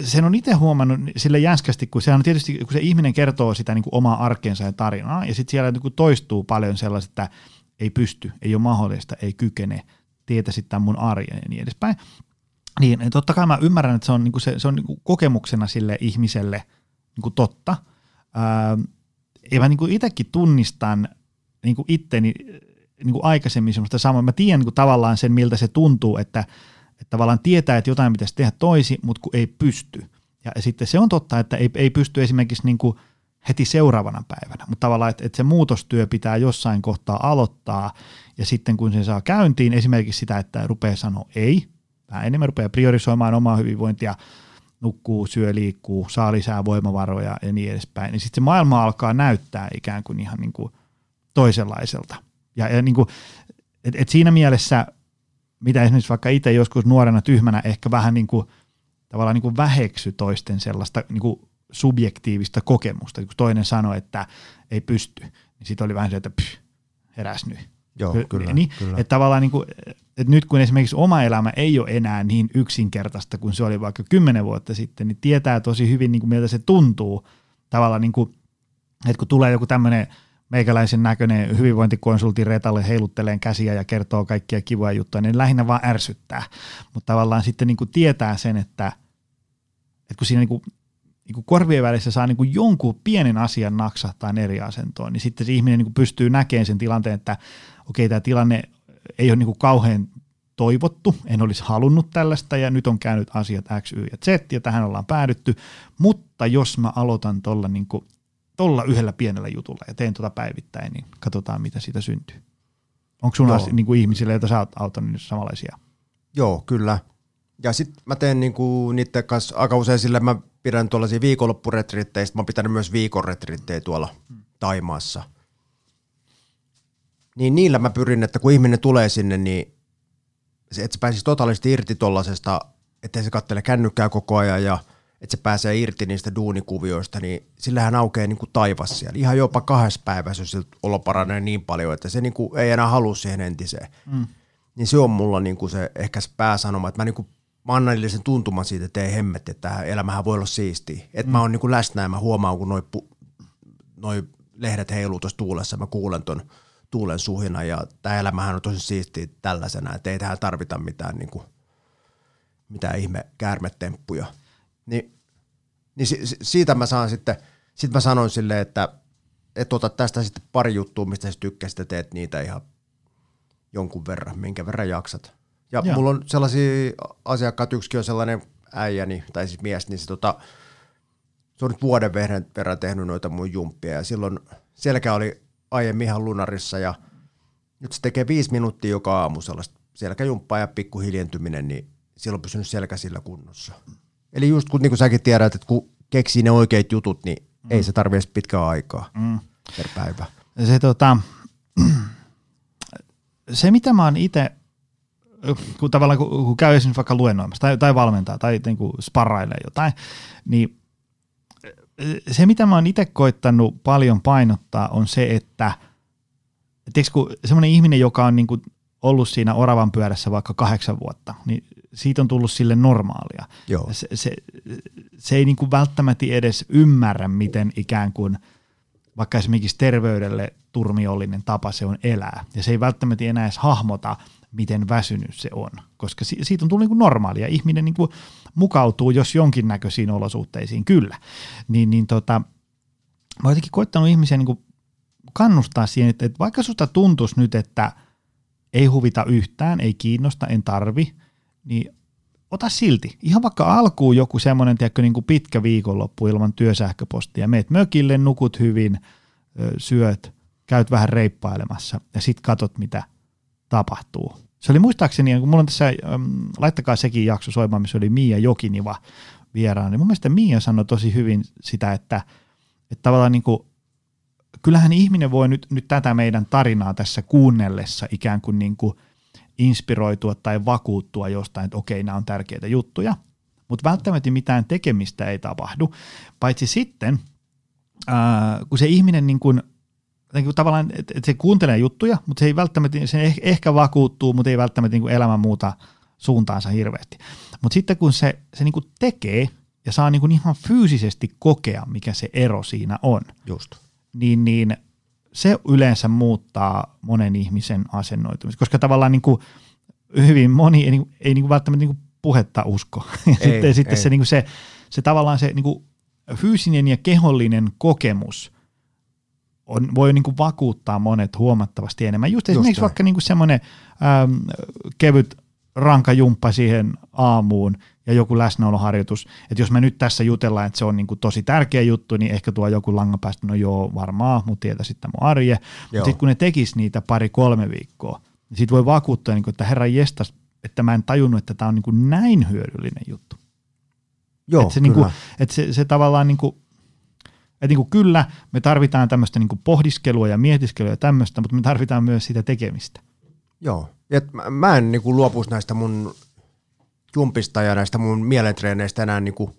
sen on itse huomannut sille jänskästi, kun se on tietysti, kun se ihminen kertoo sitä niin kuin omaa arkeensa ja tarinaa, ja sitten siellä niin kuin toistuu paljon sellaista, että ei pysty, ei ole mahdollista, ei kykene, tietä sitten mun arjen ja niin edespäin. Niin totta kai mä ymmärrän, että se on, niin kuin se, se on niin kuin kokemuksena sille ihmiselle niin kuin totta. Ää, ja mä niin kuin itsekin tunnistan niin kuin itteni niin kuin aikaisemmin semmoista samaa. Mä tiedän niin kuin tavallaan sen, miltä se tuntuu, että – että tavallaan tietää, että jotain pitäisi tehdä toisi, mutta kun ei pysty. Ja sitten se on totta, että ei, ei pysty esimerkiksi niin kuin heti seuraavana päivänä, mutta tavallaan, että, että se muutostyö pitää jossain kohtaa aloittaa, ja sitten kun se saa käyntiin, esimerkiksi sitä, että rupeaa sanoa ei, vähän enemmän rupeaa priorisoimaan omaa hyvinvointia, nukkuu, syö, liikkuu, saa lisää voimavaroja ja niin edespäin, niin sitten se maailma alkaa näyttää ikään kuin ihan niin kuin toisenlaiselta. Ja, ja niin kuin, et, et siinä mielessä mitä esimerkiksi vaikka itse joskus nuorena tyhmänä ehkä vähän niin kuin, tavallaan niin kuin väheksy toisten sellaista niin kuin subjektiivista kokemusta. Kun toinen sanoi, että ei pysty, niin sitten oli vähän se, että pff, heräs nyt. Joo, kyllä, niin, kyllä. Että tavallaan niin kuin, että nyt kun esimerkiksi oma elämä ei ole enää niin yksinkertaista kuin se oli vaikka kymmenen vuotta sitten, niin tietää tosi hyvin, niin kuin miltä se tuntuu. Tavallaan niin kuin, että kun tulee joku tämmöinen – meikäläisen näköinen hyvinvointikonsultin retalle heilutteleen käsiä ja kertoo kaikkia kivoja juttuja, niin lähinnä vaan ärsyttää. Mutta tavallaan sitten niin kuin tietää sen, että, että kun siinä niin kuin, niin kuin korvien välissä saa niin kuin jonkun pienen asian naksahtaa eri asentoon, niin sitten se ihminen niin kuin pystyy näkemään sen tilanteen, että okei, tämä tilanne ei ole niin kuin kauhean toivottu, en olisi halunnut tällaista ja nyt on käynyt asiat X, Y ja Z ja tähän ollaan päädytty, mutta jos mä aloitan tuolla niin kuin tuolla yhdellä pienellä jutulla ja teen tuota päivittäin, niin katsotaan mitä siitä syntyy. Onko asia, niin kuin ihmisille, joita sä oot auttanut niin samanlaisia? Joo, kyllä. Ja sitten mä teen niinku niiden kanssa aika usein sille, mä pidän tuollaisia viikonloppuretriittejä, mä oon pitänyt myös viikonretriittejä tuolla hmm. Taimaassa. Niin niillä mä pyrin, että kun ihminen tulee sinne, niin se, että se pääsisi totaalisesti irti tollasesta, ettei se kattele kännykkää koko ajan ja – että se pääsee irti niistä duunikuvioista, niin sillähän aukeaa niin kuin taivas siellä. Ihan jopa kahdessa päivässä, jos olo paranee niin paljon, että se niin kuin ei enää halua siihen entiseen. Mm. Niin se on mulla niin kuin se ehkä se pääsanoma, että mä, niin kuin, mä annan niille sen tuntuman siitä, että ei hemmetti, että tämä elämähän voi olla siistiä. Että mm. mä oon niin kuin läsnä ja mä huomaan, kun noi, noi lehdet heiluu tuossa tuulessa, mä kuulen ton tuulen suhina ja tämä elämähän on tosi siistiä tällaisena, että ei tähän tarvita mitään niin kuin – mitään ihme käärmetemppuja. Niin, niin si, siitä mä saan sitten, sit mä sanoin silleen, että et ota tästä sitten pari juttua, mistä sä tykkäsit ja teet niitä ihan jonkun verran, minkä verran jaksat. Ja Joo. mulla on sellaisia asiakkaat, yksikin on sellainen äijäni, tai siis mies, niin se, tota, se on nyt vuoden verran tehnyt noita mun jumppia, ja silloin selkä oli aiemmin ihan lunarissa, ja nyt se tekee viisi minuuttia joka aamu sellaista selkäjumppaa ja pikku hiljentyminen, niin silloin on pysynyt selkä sillä kunnossa. Eli just kun niin kuin säkin tiedät, että kun keksii ne oikeat jutut, niin mm. ei se tarvitse pitkää aikaa mm. per päivä. Se, tota, se mitä mä oon itse, kun tavallaan kun, kun käy esimerkiksi vaikka luennoimassa tai, tai valmentaa tai niin kuin sparrailee jotain, niin se mitä mä oon itse koittanut paljon painottaa on se, että tiedätkö, kun semmoinen ihminen, joka on niin kuin ollut siinä oravan pyörässä vaikka kahdeksan vuotta, niin siitä on tullut sille normaalia. Joo. Se, se, se ei niin kuin välttämättä edes ymmärrä, miten ikään kuin vaikka esimerkiksi terveydelle turmiollinen tapa se on elää. Ja se ei välttämättä enää edes hahmota, miten väsynyt se on, koska siitä on tullut niin kuin normaalia. Ihminen niin kuin mukautuu, jos jonkinnäköisiin olosuhteisiin, kyllä. Niin, niin tota, mä oon jotenkin koittanut ihmisiä niin kuin kannustaa siihen, että, että vaikka susta tuntuisi nyt, että ei huvita yhtään, ei kiinnosta, en tarvi, niin ota silti. Ihan vaikka alkuun joku semmoinen tiedätkö, niin kuin pitkä viikonloppu ilman työsähköpostia. Meet mökille, nukut hyvin, syöt, käyt vähän reippailemassa ja sitten katot, mitä tapahtuu. Se oli muistaakseni, kun mulla on tässä, laittakaa sekin jakso soimaan, missä oli Mia Jokiniva vieraan, niin mun mielestä Mia sanoi tosi hyvin sitä, että, että tavallaan niin kuin, kyllähän ihminen voi nyt, nyt tätä meidän tarinaa tässä kuunnellessa ikään kuin, niin kuin inspiroitua tai vakuuttua jostain, että okei, nämä on tärkeitä juttuja, mutta välttämättä mitään tekemistä ei tapahdu, paitsi sitten, ää, kun se ihminen niin kuin, niin tavallaan, että se kuuntelee juttuja, mutta se ei välttämättä, se ehkä vakuuttuu, mutta ei välttämättä niin kuin elämän muuta suuntaansa hirveästi. Mutta sitten kun se, se niin kuin tekee ja saa niin kuin ihan fyysisesti kokea, mikä se ero siinä on, Just. niin, niin – se yleensä muuttaa monen ihmisen asennoitumista, koska tavallaan niin kuin hyvin moni ei, niin, ei niin kuin välttämättä niin kuin puhetta usko. Ja ei, sitten, ei. sitten se, niin kuin se, se tavallaan se niin kuin fyysinen ja kehollinen kokemus on, voi niin kuin vakuuttaa monet huomattavasti enemmän. Just, Just esimerkiksi näin. vaikka niin kuin semmoinen ähm, kevyt rankajumppa siihen aamuun ja joku läsnäoloharjoitus. Että jos me nyt tässä jutellaan, että se on niin kuin tosi tärkeä juttu, niin ehkä tuo joku langan päästä, no joo, varmaan, mutta tietää sitten mun arje. Mutta sitten kun ne tekis niitä pari-kolme viikkoa, niin sitten voi vakuuttaa, niin kuin, että herra jestas, että mä en tajunnut, että tämä on niin kuin näin hyödyllinen juttu. Joo, että se, niin kuin, että se, se tavallaan niin kuin, että niin kuin kyllä me tarvitaan tämmöistä niin kuin pohdiskelua ja mietiskelua ja tämmöistä, mutta me tarvitaan myös sitä tekemistä. Joo, et mä, mä en niin kuin luopuisi näistä mun jumpista ja näistä mun mielentreeneistä enää, niin kuin,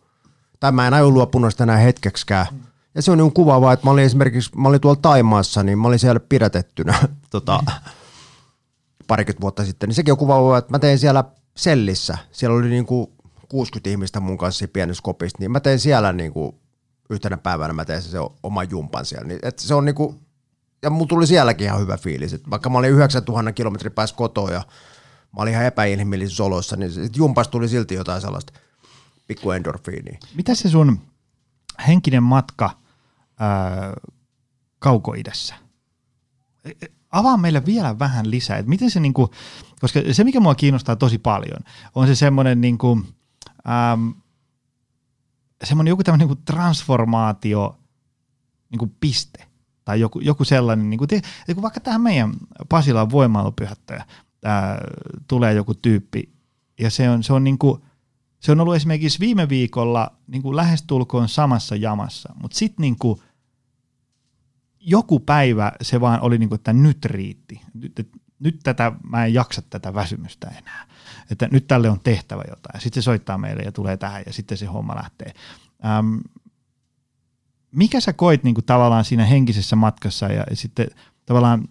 tai mä en aio luopunut sitä enää hetkeksikään. Ja se on niin kuvaavaa, että mä olin esimerkiksi, mä olin tuolla Taimaassa, niin mä olin siellä pidätettynä tota, parikymmentä vuotta sitten, niin sekin on kuvaavaa, että mä tein siellä sellissä, siellä oli niin kuin 60 ihmistä mun kanssa pienessä kopissa, niin mä tein siellä niin kuin yhtenä päivänä mä tein se, se oma jumpan siellä. Niin, että se on niin kuin, ja mulla tuli sielläkin ihan hyvä fiilis, että vaikka mä olin 9000 kilometrin päässä kotoa ja mä olin ihan epäinhimillisissä oloissa, niin jumpas tuli silti jotain sellaista pikku endorfiinia. Mitä se sun henkinen matka ää, kaukoidässä? E, e, avaa meille vielä vähän lisää, että miten se niinku, koska se mikä mua kiinnostaa tosi paljon, on se semmoinen niinku, ähm, semmoinen joku tämmöinen niinku transformaatio niinku piste tai joku, joku sellainen, niin kuin, te, vaikka tähän meidän Pasilan voimailupyhättäjä, ää, tulee joku tyyppi, ja se on, se on, niin kuin, se on ollut esimerkiksi viime viikolla niin kuin lähestulkoon samassa jamassa, mutta sitten niin kuin, joku päivä se vaan oli niin kuin, että nyt riitti. Nyt, että nyt tätä, mä en jaksa tätä väsymystä enää. Että nyt tälle on tehtävä jotain. Sitten se soittaa meille ja tulee tähän ja sitten se homma lähtee. Ähm, mikä sä koit niin kuin, tavallaan siinä henkisessä matkassa ja sitten tavallaan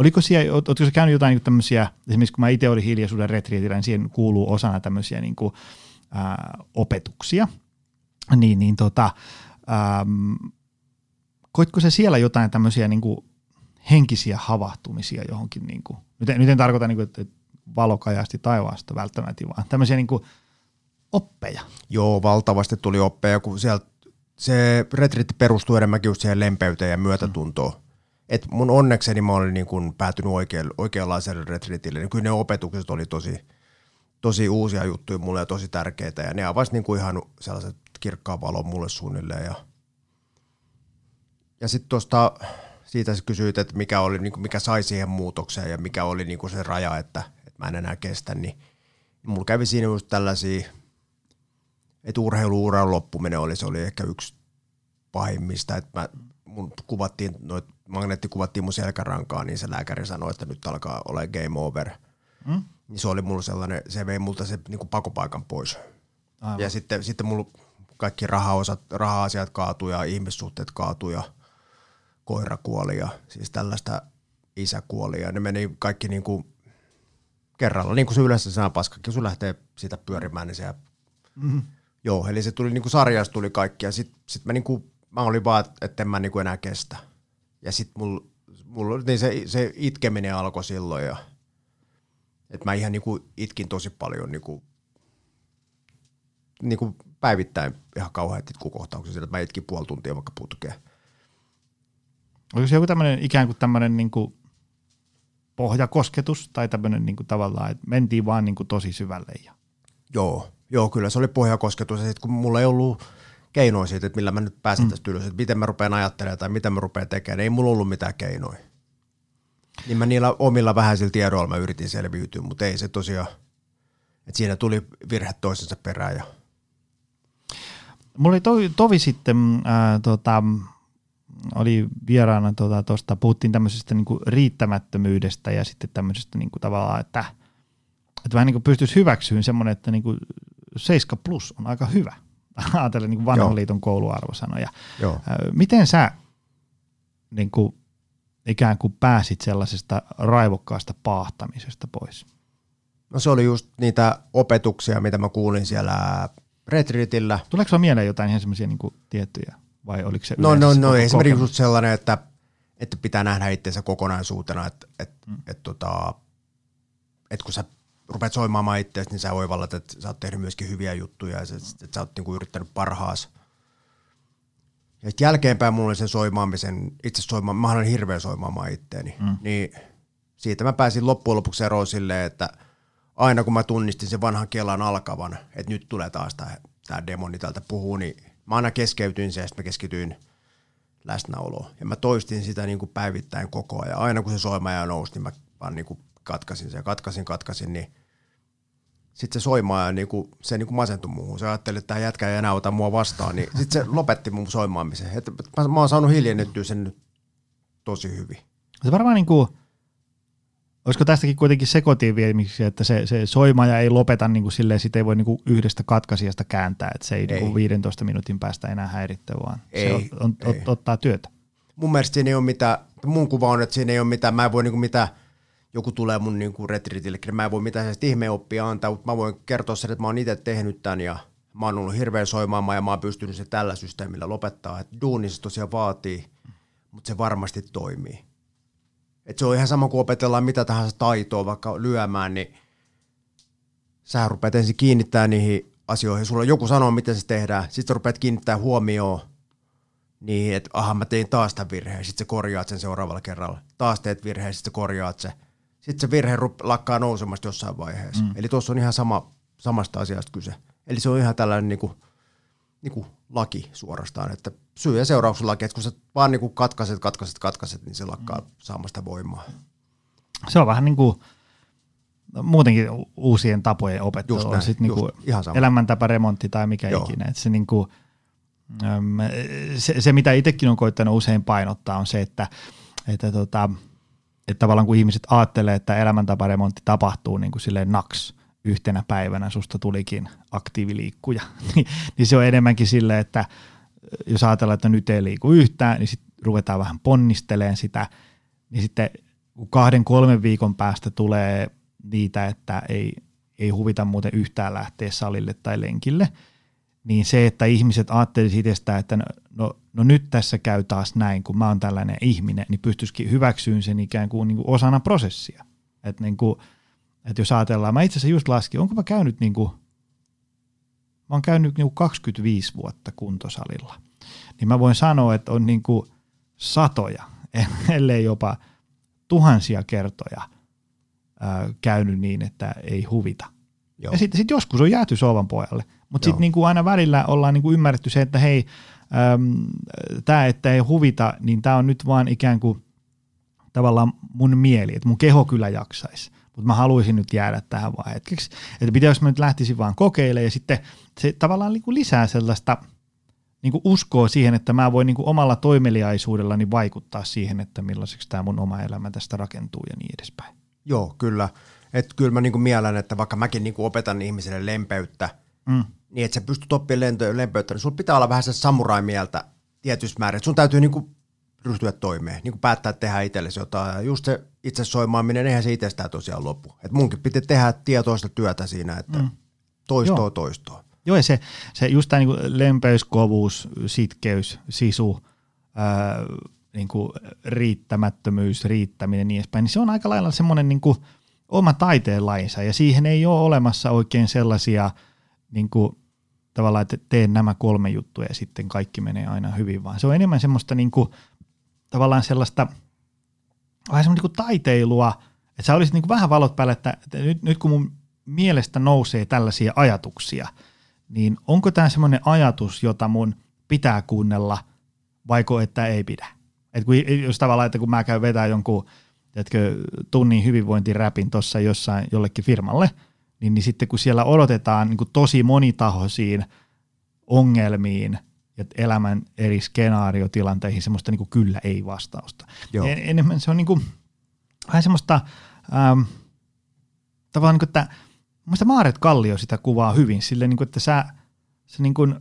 Oliko siellä, oletko sä käynyt jotain niin tämmöisiä, esimerkiksi kun mä itse olin hiljaisuuden retriitillä, niin siihen kuuluu osana tämmöisiä niin kuin, ää, opetuksia, niin, niin tota, äm, koitko se siellä jotain tämmöisiä niin kuin henkisiä havahtumisia johonkin, niin kuin, nyt, en, nyt en tarkoita, niin kuin, että valokajasti taivaasta välttämättä, vaan tämmöisiä niin kuin, oppeja. Joo, valtavasti tuli oppeja, kun sieltä se retriitti perustuu enemmänkin just siihen lempeyteen ja myötätuntoon. Mm. Et mun onnekseni mä olin niin kun päätynyt oikein, oikeanlaiselle retriitille. Niin kyllä ne opetukset oli tosi, tosi uusia juttuja mulle ja tosi tärkeitä. Ja ne avasivat niin kuin ihan sellaiset kirkkaan valon mulle suunnilleen. Ja, ja sitten tuosta siitä sä kysyit, että mikä, oli, niin kuin, mikä sai siihen muutokseen ja mikä oli niin kuin se raja, että, että mä en enää kestä, niin, mulla kävi siinä just tällaisia, että urheiluuran loppuminen oli, se oli ehkä yksi pahimmista, että mä, mun kuvattiin, noit magneetti kuvattiin mun selkärankaan, niin se lääkäri sanoi, että nyt alkaa olla game over. Mm? Niin se oli mulla sellainen, se vei multa se niin kuin pakopaikan pois. Aivan. Ja sitten, sitten mulla kaikki rahaosat, raha-asiat kaatui ja ihmissuhteet kaatui ja koira kuoli ja siis tällaista isä kuoli ja ne meni kaikki niin kuin kerralla, niin kuin se yleensä saa paskakin, kun se lähtee siitä pyörimään, niin se mm-hmm. Joo, eli se tuli niin kuin sarjasta tuli kaikki ja sitten sit mä, niin kuin, mä olin vaan, että en mä niin kuin enää kestä. Ja sitten mulla mul, niin se, se itkeminen alkoi silloin ja että mä ihan niin kuin itkin tosi paljon niin kuin, niin kuin päivittäin ihan kauheat itkukohtauksia sillä, että mä itkin puoli tuntia vaikka putkeen. Oliko se joku tämmöinen ikään kuin tämmöinen niin kuin pohjakosketus tai tämmöinen niin kuin tavallaan, että mentiin vaan niin kuin tosi syvälle? Ja... Joo, joo, kyllä se oli pohjakosketus ja sitten kun mulla ei ollut keinoja siitä, että millä mä nyt pääsen mm. tästä ylös, että miten mä rupean ajattelemaan tai miten mä rupean tekemään, niin ei mulla ollut mitään keinoja. Niin mä niillä omilla vähäisillä tiedoilla mä yritin selviytyä, mutta ei se tosiaan, että siinä tuli virhe toisensa perään. Ja... Mulla oli tovi, tovi sitten, ää, tota, oli vieraana tuosta, tota, puhuttiin tämmöisestä niinku riittämättömyydestä ja sitten tämmöisestä niinku tavallaan, että, että vähän niin pystyisi hyväksyyn semmoinen, että niinku 7 plus on aika hyvä. Ajatellen niin vanhan Joo. liiton kouluarvosanoja. Joo. Miten sä niin kuin, ikään kuin pääsit sellaisesta raivokkaasta paahtamisesta pois? No se oli just niitä opetuksia, mitä mä kuulin siellä retriitillä. Tuleeko mieleen jotain ihan semmoisia niin tiettyjä? vai oliko se No, no, no esimerkiksi just sellainen, että, että pitää nähdä itsensä kokonaisuutena, että, että, mm. että, tota, että kun sä rupeat soimaamaan itseäsi, niin sä oivallat, että sä oot tehnyt myöskin hyviä juttuja ja että sä oot niinku yrittänyt parhaas. Ja jälkeenpäin mulla oli sen soimaamisen, itse soimaan, mä olen hirveä soimaamaan itteeni, mm. niin siitä mä pääsin loppujen lopuksi eroon silleen, että aina kun mä tunnistin sen vanhan Kelan alkavan, että nyt tulee taas tämä demoni täältä puhuu, niin mä aina keskeytyin siihen, mä keskityin läsnäoloon. Ja mä toistin sitä niin kuin päivittäin koko ajan. Aina kun se soimaja nousi, niin mä vaan niin kuin katkasin sen. Katkasin, katkasin, niin sitten se soimaaja, niin kuin, se niin kuin masentui muuhun. Se ajatteli, että tämä jätkä ei enää ota mua vastaan, niin sitten se lopetti mun soimaamisen. Et mä, mä oon saanut hiljennettyä sen nyt tosi hyvin. Se varmaan niin kuin Olisiko tästäkin kuitenkin sekotiiviemiksi, että se, se soimaja ei lopeta niin kuin silleen, sitä ei voi niin kuin yhdestä katkaisijasta kääntää, että se ei, ei. Niin kuin 15 minuutin päästä enää häiritse, vaan ei, se on, on, ei. ottaa työtä. Mun mielestä siinä ei ole mitään, mun kuva on, että siinä ei ole mitään, mä en voi niin kuin mitään, joku tulee mun niin kuin retriitille, mä en voi mitään ihmeoppia antaa, mutta mä voin kertoa sen, että mä oon itse tehnyt tämän ja mä oon ollut hirveän soimaamaan ja mä oon pystynyt se tällä systeemillä lopettaa, että duunissa tosiaan vaatii, mutta se varmasti toimii. Et se on ihan sama kuin opetellaan mitä tahansa taitoa vaikka lyömään, niin sä rupeat ensin kiinnittää niihin asioihin. Sulla joku sanoo, miten se tehdään. Sitten rupeat kiinnittää huomioon niin, että aha, mä tein taas tämän virheen. Sitten sä korjaat sen seuraavalla kerralla. Taas teet virheen, sitten sä korjaat se. Sitten se virhe lakkaa nousemasta jossain vaiheessa. Mm. Eli tuossa on ihan sama, samasta asiasta kyse. Eli se on ihan tällainen niin kuin, niin kuin laki suorastaan, että syy- ja seuraukselaki, että kun sä vaan niin kuin katkaiset, katkaiset, katkaiset, niin se lakkaa mm. saamasta voimaa. Se on vähän niin kuin muutenkin uusien tapojen opettelu, just näin, on sitten niin elämäntaparemontti tai mikä Joo. ikinä. Että se, niin kuin, se, se, mitä itsekin on koittanut usein painottaa, on se, että, että, tota, että tavallaan kun ihmiset ajattelee, että elämäntaparemontti tapahtuu niin kuin silleen naks, yhtenä päivänä susta tulikin aktiiviliikkuja, niin, niin se on enemmänkin sille, että jos ajatellaan, että nyt ei liiku yhtään, niin sitten ruvetaan vähän ponnisteleen sitä, niin sitten kahden, kolmen viikon päästä tulee niitä, että ei, ei huvita muuten yhtään lähteä salille tai lenkille, niin se, että ihmiset ajattelisivat itsestä, että no, no, no nyt tässä käy taas näin, kun mä oon tällainen ihminen, niin pystyisikin hyväksyyn sen ikään kuin, niin kuin osana prosessia. Että niin kuin, että jos ajatellaan, mä itse asiassa just laskin, onko mä käynyt niin kuin mä oon käynyt niin 25 vuotta kuntosalilla, niin mä voin sanoa, että on niin kuin satoja, ellei jopa tuhansia kertoja ää, käynyt niin, että ei huvita. Joo. Ja sitten sit joskus on jääty sovan pojalle, mutta sitten niin aina välillä ollaan niin kuin ymmärretty se, että hei, tämä, että ei huvita, niin tämä on nyt vaan ikään kuin tavallaan mun mieli, että mun keho kyllä jaksaisi mutta mä haluaisin nyt jäädä tähän vaan hetkeksi. Että mitä jos mä nyt lähtisin vaan kokeilemaan ja sitten se tavallaan niin kuin lisää sellaista niin kuin uskoa siihen, että mä voin niin kuin omalla toimeliaisuudellani vaikuttaa siihen, että millaiseksi tämä mun oma elämä tästä rakentuu ja niin edespäin. Joo, kyllä. Että kyllä mä niin kuin mielen, että vaikka mäkin niin kuin opetan ihmiselle lempeyttä, mm. Niin että sä pystyt oppimaan lempeyttä, niin sulla pitää olla vähän se samurai-mieltä tietyssä määrin. Että sun täytyy niin kuin ryhtyä toimeen, niin kuin päättää tehdä itsellesi jotain. Ja just se itse soimaaminen, eihän se itsestään tosiaan lopu. Et munkin piti tehdä tietoista työtä siinä, että mm. toistoa Joo. toistoa. Joo, ja se, se just tämä niin lempeys, kovuus, sitkeys, sisu, ää, niin kuin riittämättömyys, riittäminen niin edespäin, niin se on aika lailla semmoinen niin kuin oma taiteenlainsa, ja siihen ei ole olemassa oikein sellaisia niin kuin, tavallaan, että teen nämä kolme juttua ja sitten kaikki menee aina hyvin, vaan se on enemmän semmoista niin kuin, tavallaan sellaista vähän semmoista niin taiteilua, että sä olisit niin kuin vähän valot päällä, että, että nyt, nyt kun mun mielestä nousee tällaisia ajatuksia, niin onko tämä semmoinen ajatus, jota mun pitää kuunnella, vaiko että ei pidä? Et kun, jos tavallaan, että kun mä käyn vetää jonkun tiedätkö, tunnin hyvinvointiräpin tuossa jossain jollekin firmalle, niin, niin sitten kun siellä odotetaan niin kuin tosi monitahoisiin ongelmiin – ja elämän eri skenaariotilanteihin semmoista niin kuin kyllä ei vastausta. Joo. En, enemmän se on niin kuin, vähän semmoista ähm, tavallaan niin kuin, että Mielestäni Maaret Kallio sitä kuvaa hyvin, sille niin kuin, että sä, sä, niin kuin,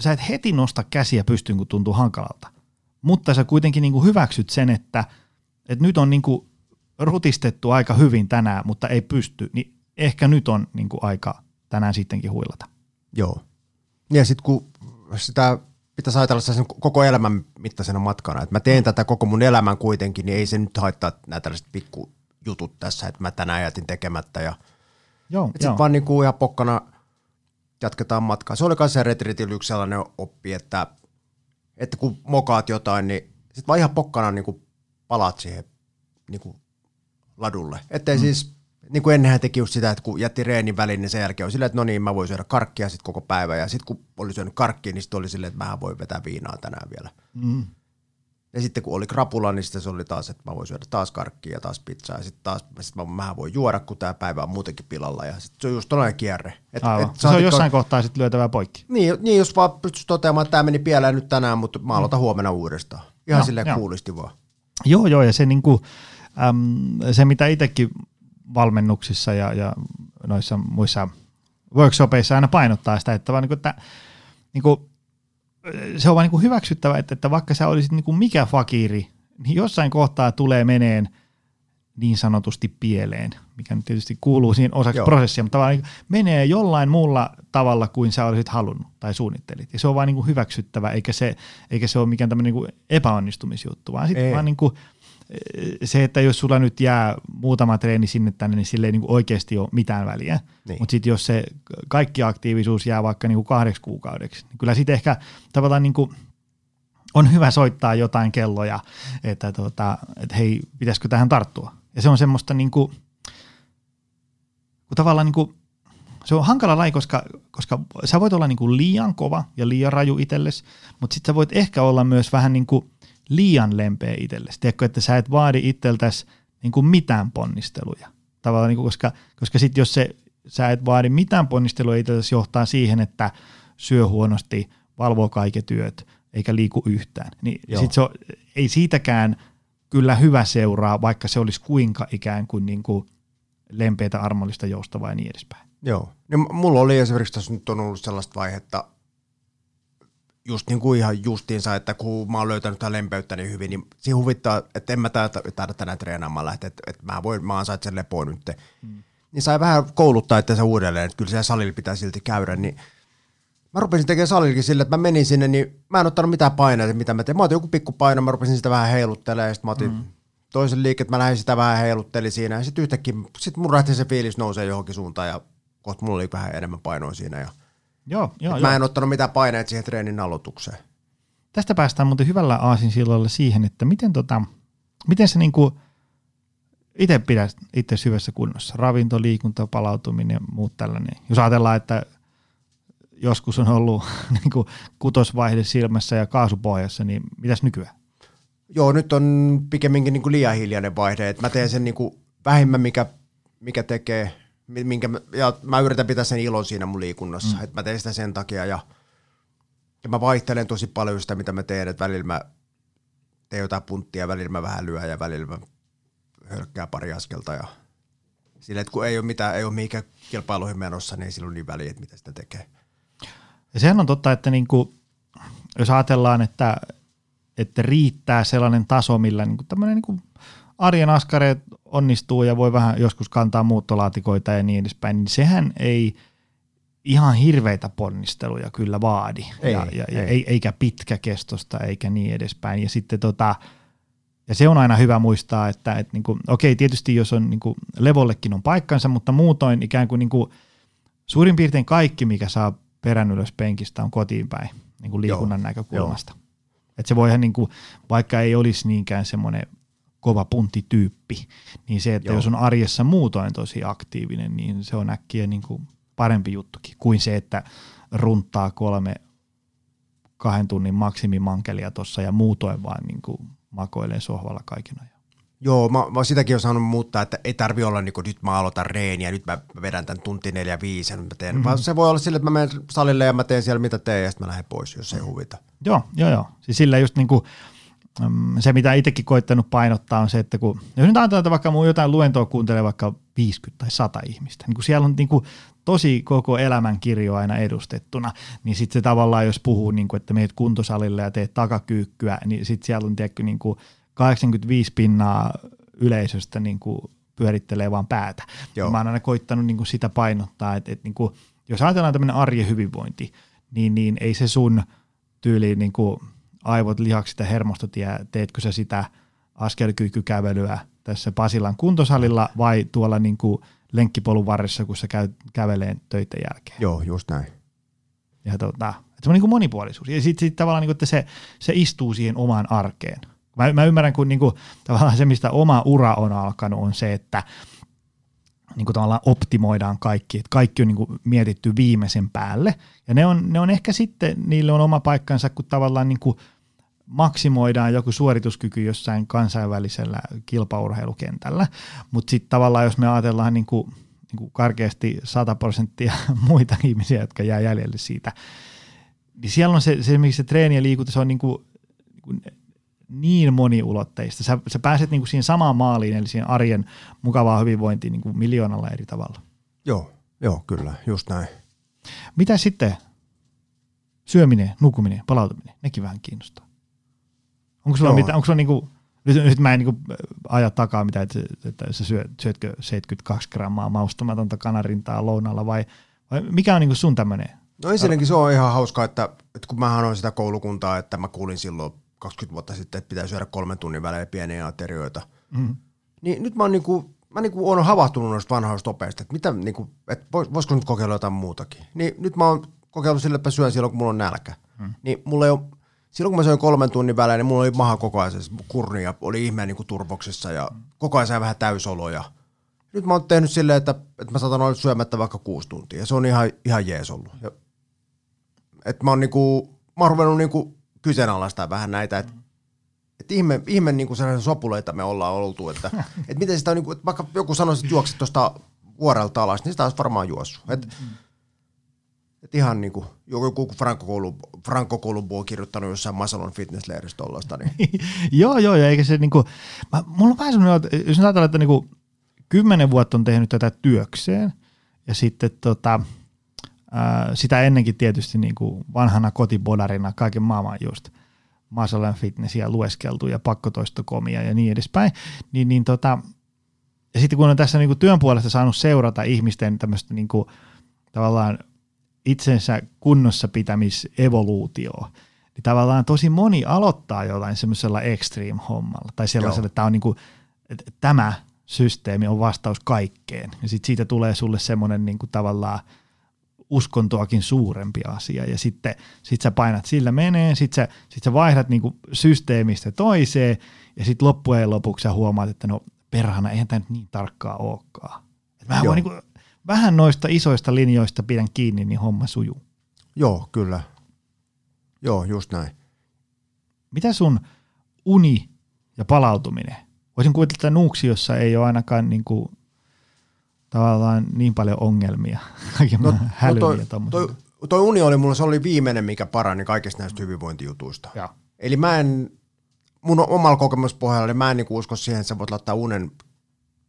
sä et heti nosta käsiä pystyyn, kun tuntuu hankalalta. Mutta sä kuitenkin niin kuin hyväksyt sen, että, että nyt on niin kuin rutistettu aika hyvin tänään, mutta ei pysty, niin ehkä nyt on niin kuin aika tänään sittenkin huilata. Joo. Ja sitten kun sitä pitäisi ajatella sen koko elämän mittaisena matkana. Että mä teen tätä koko mun elämän kuitenkin, niin ei se nyt haittaa nämä tällaiset pikkujutut tässä, että mä tänään jätin tekemättä. Ja joo, sitten vaan niin kuin ihan pokkana jatketaan matkaa. Se oli myös se retriitillä yksi sellainen oppi, että, että kun mokaat jotain, niin sitten vaan ihan pokkana niin kuin palaat siihen niin kuin ladulle. Että mm. siis niin kuin ennenhän teki just sitä, että kun jätti reenin väliin, niin sen jälkeen oli silleen, että no niin, mä voin syödä karkkia sitten koko päivä. Ja sitten kun oli syönyt karkkia, niin sitten oli silleen, että mä voin vetää viinaa tänään vielä. Mm. Ja sitten kun oli krapula, niin sitten se oli taas, että mä voin syödä taas karkkia ja taas pizzaa. Ja sitten taas sit mä, mä voin juoda, kun tämä päivä on muutenkin pilalla. Ja sitten se on just tällainen kierre. Et, et se on jossain ko- kohtaa sitten lyötävää poikki. Niin, niin jos vaan pystyisi toteamaan, että tämä meni pieleen nyt tänään, mutta mä aloitan mm. huomenna uudestaan. Ihan no, silleen joo. kuulisti vaan. Joo, joo, ja se, niinku, äm, se mitä itsekin valmennuksissa ja, ja noissa muissa workshopeissa aina painottaa sitä, että, vaan niin kuin, että niin kuin, se on vaan niin kuin hyväksyttävä, että, että vaikka sä olisit niin kuin mikä fakiri, niin jossain kohtaa tulee meneen niin sanotusti pieleen, mikä nyt tietysti kuuluu siihen osaksi Joo. prosessia, mutta tavallaan niin menee jollain muulla tavalla kuin sä olisit halunnut tai suunnittelit. Ja se on vaan niin kuin hyväksyttävä, eikä se, eikä se ole mikään tämmöinen niin epäonnistumisjuttu, vaan sitten vaan niin kuin – se, että jos sulla nyt jää muutama treeni sinne tänne, niin sille ei niin oikeasti ole mitään väliä. Niin. Mutta sitten jos se kaikki aktiivisuus jää vaikka niin kuin kahdeksi kuukaudeksi, niin kyllä sitten ehkä tavallaan niin kuin on hyvä soittaa jotain kelloja, että, tota, että hei, pitäisikö tähän tarttua. Ja se on semmoista niin kuin, kun tavallaan niin kuin, se on hankala laji, koska, koska sä voit olla niin kuin liian kova ja liian raju itsellesi, mutta sitten sä voit ehkä olla myös vähän niin kuin – liian lempeä itsellesi. Tiedätkö, että sä et vaadi itseltäsi niin kuin mitään ponnisteluja. Tavallaan, niin kuin, koska, koska sitten jos se, sä et vaadi mitään ponnisteluja itsellesi, johtaa siihen, että syö huonosti, valvoo kaiken työt, eikä liiku yhtään. Niin sit se on, ei siitäkään kyllä hyvä seuraa, vaikka se olisi kuinka ikään kuin, niin kuin lempeätä, armollista, joustavaa ja niin edespäin. Joo. Niin mulla oli esimerkiksi tässä nyt on ollut sellaista vaihetta, just niin kuin ihan justiinsa, että kun mä oon löytänyt tämän lempeyttä niin hyvin, niin se huvittaa, että en mä taida tänään treenaamaan lähteä, että, että mä, voin, mä ansaitsen lepoa nyt. Mm. Niin sai vähän kouluttaa itseänsä uudelleen, että kyllä siellä salilla pitää silti käydä, niin mä rupesin tekemään salillekin sille, että mä menin sinne, niin mä en ottanut mitään paineita, mitä mä tein. Mä otin joku pikku paino, mä rupesin sitä vähän heiluttelemaan, ja sitten mä otin mm. toisen liikkeen, mä lähdin sitä vähän heiluttelin siinä, ja sitten yhtäkkiä, sit mun se fiilis nousee johonkin suuntaan, ja kohta mulla oli vähän enemmän painoa siinä, ja Joo, joo, Et joo. mä en ottanut mitään paineita siihen treenin aloitukseen. Tästä päästään muuten hyvällä aasinsillalle siihen, että miten, tota, miten se niinku itse pidät itse hyvässä kunnossa. Ravinto, liikunta, palautuminen ja muut tällainen. Jos ajatellaan, että joskus on ollut niinku kutosvaihde silmässä ja kaasupohjassa, niin mitäs nykyään? Joo, nyt on pikemminkin niin kuin liian hiljainen vaihde, että mä teen sen niin kuin vähimmän, mikä, mikä tekee, minkä, mä- ja mä yritän pitää sen ilon siinä mun liikunnassa, mm. että mä teen sitä sen takia ja, ja mä vaihtelen tosi paljon sitä, mitä mä teen, että välillä mä teen jotain punttia, välillä mä vähän lyön ja välillä mä hölkkää pari askelta ja sille, että kun ei ole mitään, ei ole mihinkään kilpailuihin menossa, niin ei sillä ole niin väliä, että mitä sitä tekee. Ja sehän on totta, että niinku, jos ajatellaan, että, että riittää sellainen taso, millä niinku tämmöinen niinku arjen askareet onnistuu ja voi vähän joskus kantaa muuttolaatikoita ja niin edespäin, niin sehän ei ihan hirveitä ponnisteluja kyllä vaadi. Ei, ja, ja, ja ei. ei. eikä pitkäkestosta eikä niin edespäin. Ja sitten tota, ja se on aina hyvä muistaa, että, että niinku, okei, tietysti jos on niinku, levollekin on paikkansa, mutta muutoin ikään kuin niinku, suurin piirtein kaikki, mikä saa perän ylös penkistä, on kotiin päin niin kuin liikunnan Joo, näkökulmasta. Että se voihan, niin kuin, vaikka ei olisi niinkään semmoinen kova punttityyppi, niin se, että Joo. Jos on arjessa muutoin tosi aktiivinen, niin se on äkkiä niin kuin parempi juttukin kuin se, että runttaa kolme kahden tunnin maksimimankelia tuossa ja muutoin vaan niin kuin makoilee sohvalla kaiken ajan. Joo, mä, mä sitäkin on saanut muuttaa, että ei tarvi olla niin kuin, nyt mä aloitan reeniä, nyt mä vedän tämän tunti neljä viisi mä teen. Mm-hmm. Vaan se voi olla sille, että mä menen salille ja mä teen siellä mitä teen ja sitten mä lähden pois, jos ei huvita. Joo, joo, joo. Siis sillä just niin kuin, se, mitä itsekin koittanut painottaa, on se, että kun, jos nyt ajatellaan, että vaikka mun jotain luentoa kuuntelee vaikka 50 tai 100 ihmistä, niin kun siellä on niin kuin tosi koko elämän kirjo aina edustettuna, niin sitten se tavallaan, jos puhuu, niin kuin, että meet kuntosalille ja teet takakyykkyä, niin sitten siellä on tiedätkö, niin kuin 85 pinnaa yleisöstä niin kuin pyörittelee vaan päätä. Joo. Mä oon aina koittanut niin kuin sitä painottaa, että, että niin kuin, jos ajatellaan tämmöinen arjen hyvinvointi, niin, niin ei se sun tyyliin niin kuin aivot, lihakset ja hermostot ja teetkö sä sitä askelkykykävelyä tässä Pasilan kuntosalilla vai tuolla niin kuin lenkkipolun varressa, kun sä käyt käveleen töiden jälkeen. Joo, just näin. Ja tota, että se on niin kuin monipuolisuus. Ja sitten sit tavallaan, niin kuin, että se, se istuu siihen omaan arkeen. Mä, mä ymmärrän, kun niin kuin, tavallaan se, mistä oma ura on alkanut, on se, että niin kuin tavallaan optimoidaan kaikki, että kaikki on niin kuin mietitty viimeisen päälle. Ja ne on, ne on ehkä sitten, niille on oma paikkansa, kun tavallaan niin kuin maksimoidaan joku suorituskyky jossain kansainvälisellä kilpaurheilukentällä. Mutta sitten tavallaan, jos me ajatellaan niin kuin, niin kuin karkeasti 100 prosenttia muita ihmisiä, jotka jää jäljelle siitä, niin siellä on se, se missä se treeni ja liikunta, se on niin kuin, niin kuin niin moniulotteista. Sä, sä pääset niin kuin siihen samaan maaliin, eli siihen arjen mukavaa hyvinvointiin niin kuin miljoonalla eri tavalla. Joo, joo, kyllä, just näin. Mitä sitten syöminen, nukkuminen, palautuminen, nekin vähän kiinnostaa. Onko sulla Joo. mitä, onko sulla niinku, nyt, nyt mä en niinku aja takaa mitä, että, että sä syöt, syötkö 72 grammaa maustamatonta kanarintaa lounalla vai, vai mikä on niinku sun tämmöinen? No ensinnäkin se on ihan hauskaa, että, että kun mä on sitä koulukuntaa, että mä kuulin silloin 20 vuotta sitten, että pitää syödä kolmen tunnin välein pieniä aterioita. Mm. Niin nyt mä oon niinku, mä niinku oon havahtunut noista vanhoista opeista, että, mitä, niinku, että vois, voisiko nyt kokeilla jotain muutakin. Niin nyt mä oon kokeillut sille, että syön silloin, kun mulla on nälkä. Hmm. Niin mulla ei ole, silloin kun mä söin kolmen tunnin välein, niin mulla oli maha koko ajan kurni ja oli ihmeen niinku turvoksissa ja koko ajan vähän täysoloja. Nyt mä oon tehnyt silleen, että, että mä saatan olla syömättä vaikka kuusi tuntia ja se on ihan, ihan jees ollut. Ja, että mä oon niinku, mä oon ruvennut niinku kyseenalaistaa vähän näitä, että että ihme, ihme niin kuin sellaisia sopuleita me ollaan oltu, että, että miten sitä on, niin kuin, että vaikka joku sanoisi, että juokset tuosta vuorelta alas, niin sitä olisi varmaan juossut. Et, et ihan niin kuin, joku Franco, Koulu, Franco Columbo on kirjoittanut jossain Masalon fitness-leiristä tollasta, niin joo, joo, ja eikä se niinku, mä, mulla on vähän semmoinen, että jos ajatellaan, että niinku kymmenen vuotta on tehnyt tätä työkseen, ja sitten tota, ää, sitä ennenkin tietysti niinku vanhana kotibodarina kaiken maailman just Masalan fitnessia lueskeltu ja pakkotoistokomia ja niin edespäin, niin, niin tota, ja sitten kun on tässä niinku työn puolesta saanut seurata ihmisten tämmöistä niinku, tavallaan itsensä kunnossa pitämisevoluutioa, niin tavallaan tosi moni aloittaa jollain semmoisella extreme-hommalla tai sellaisella, Joo. että, tämä on niinku, että tämä systeemi on vastaus kaikkeen. Ja sitten siitä tulee sulle semmoinen niinku tavallaan uskontoakin suurempi asia ja sitten sit sä painat sillä menee, sitten sä, sit sä vaihdat niinku systeemistä toiseen ja sitten loppujen lopuksi sä huomaat, että no perhana, eihän tämä nyt niin tarkkaa olekaan. Mä voin niinku, vähän noista isoista linjoista pidän kiinni, niin homma sujuu. Joo, kyllä. Joo, just näin. Mitä sun uni ja palautuminen? Voisin kuvitella, että Nuuksiossa ei ole ainakaan niin kuin, tavallaan niin paljon ongelmia. no, no toi, toi, toi, uni oli mulla, se oli viimeinen, mikä parani kaikista näistä hyvinvointijutuista. Ja. Eli mä en, mun omalla kokemuspohjalla, niin mä en niin usko siihen, että sä voit laittaa unen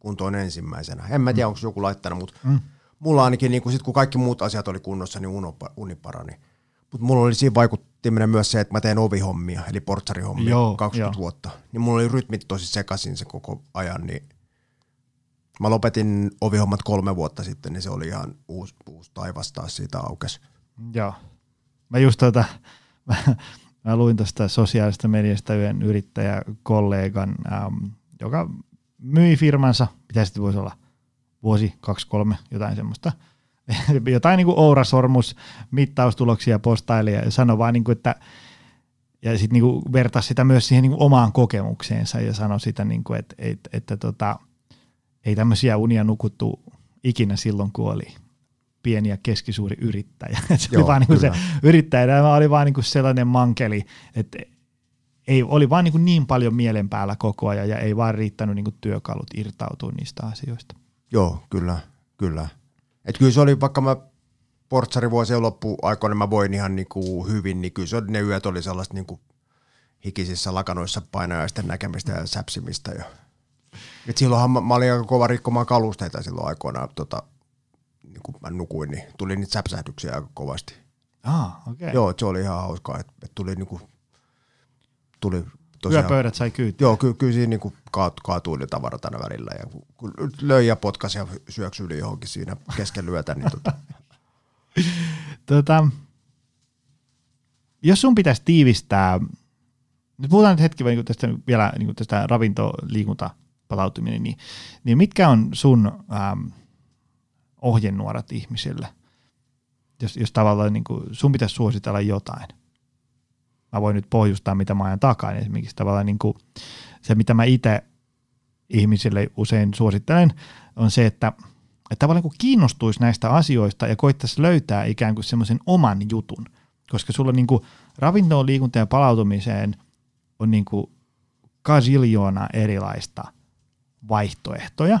kuntoon ensimmäisenä. En mä tiedä, mm. onko joku laittanut, mutta mm. mulla ainakin, niin kun, sit, kun kaikki muut asiat oli kunnossa, niin uno, uni parani. Mutta mulla oli siinä vaikuttiminen myös se, että mä teen ovihommia, eli portsarihommia Joo, 20 jo. vuotta. Niin mulla oli rytmit tosi sekaisin se koko ajan, niin mä lopetin ovihommat kolme vuotta sitten, niin se oli ihan uusi, uusi taivas taas siitä aukes. Joo. Mä just tota, mä, mä luin tuosta sosiaalista mediasta yhden yrittäjäkollegan, ähm, joka myi firmansa, mitä sitten voisi olla, vuosi, kaksi, kolme, jotain semmoista – jotain niin kuin Oura-sormus mittaustuloksia postaili ja sanoi vaan, niin kuin, että ja sitten niin vertasi sitä myös siihen niin kuin omaan kokemukseensa ja sanoi sitä, niin kuin, että, että, että tota, ei tämmöisiä unia nukuttu ikinä silloin, kun oli pieni ja keskisuuri yrittäjä. se Joo, oli vaan niin kuin se yrittäjä. Oli vaan niin kuin sellainen mankeli, että ei, oli vaan niin, kuin niin paljon mielen päällä koko ajan ja ei vaan riittänyt niin kuin työkalut irtautua niistä asioista. Joo, kyllä, kyllä. Et kyllä se oli, vaikka mä portsarivuosien loppuaikoina mä voin ihan niinku hyvin, niin kyllä se, ne yöt oli sellaista niinku hikisissä lakanoissa painajaisten näkemistä ja säpsimistä. Ja. Et silloinhan mä, mä, olin aika kova rikkomaan kalusteita silloin aikoina, tota, niin kun mä nukuin, niin tuli niitä säpsähdyksiä aika kovasti. Ah, okay. Joo, se oli ihan hauskaa, että et tuli niinku, tuli tosiaan, Yöpöydät sai kyytiä. Joo, ky- kyllä siinä niin kaat, kaatuu ne tavarat aina välillä. Ja kun löi ja potkasi ja syöksyi johonkin siinä keskellä yötä, niin tota. tota, jos sun pitäisi tiivistää, nyt puhutaan nyt hetki niin tästä, vielä niin tästä ravintoliikunta palautuminen, niin, niin mitkä on sun ähm, ohjenuorat ihmisille, jos, jos tavallaan niin kuin, sun pitäisi suositella jotain? Mä voin nyt pohjustaa, mitä mä ajan takaa. Niin esimerkiksi tavallaan niin kuin se, mitä mä itse ihmisille usein suosittelen, on se, että, että tavallaan kun kiinnostuisi näistä asioista ja koittaisi löytää ikään kuin semmoisen oman jutun, koska sulla niin kuin ravintoon, liikuntaan ja palautumiseen on niin kuin kasiljoona erilaista vaihtoehtoja.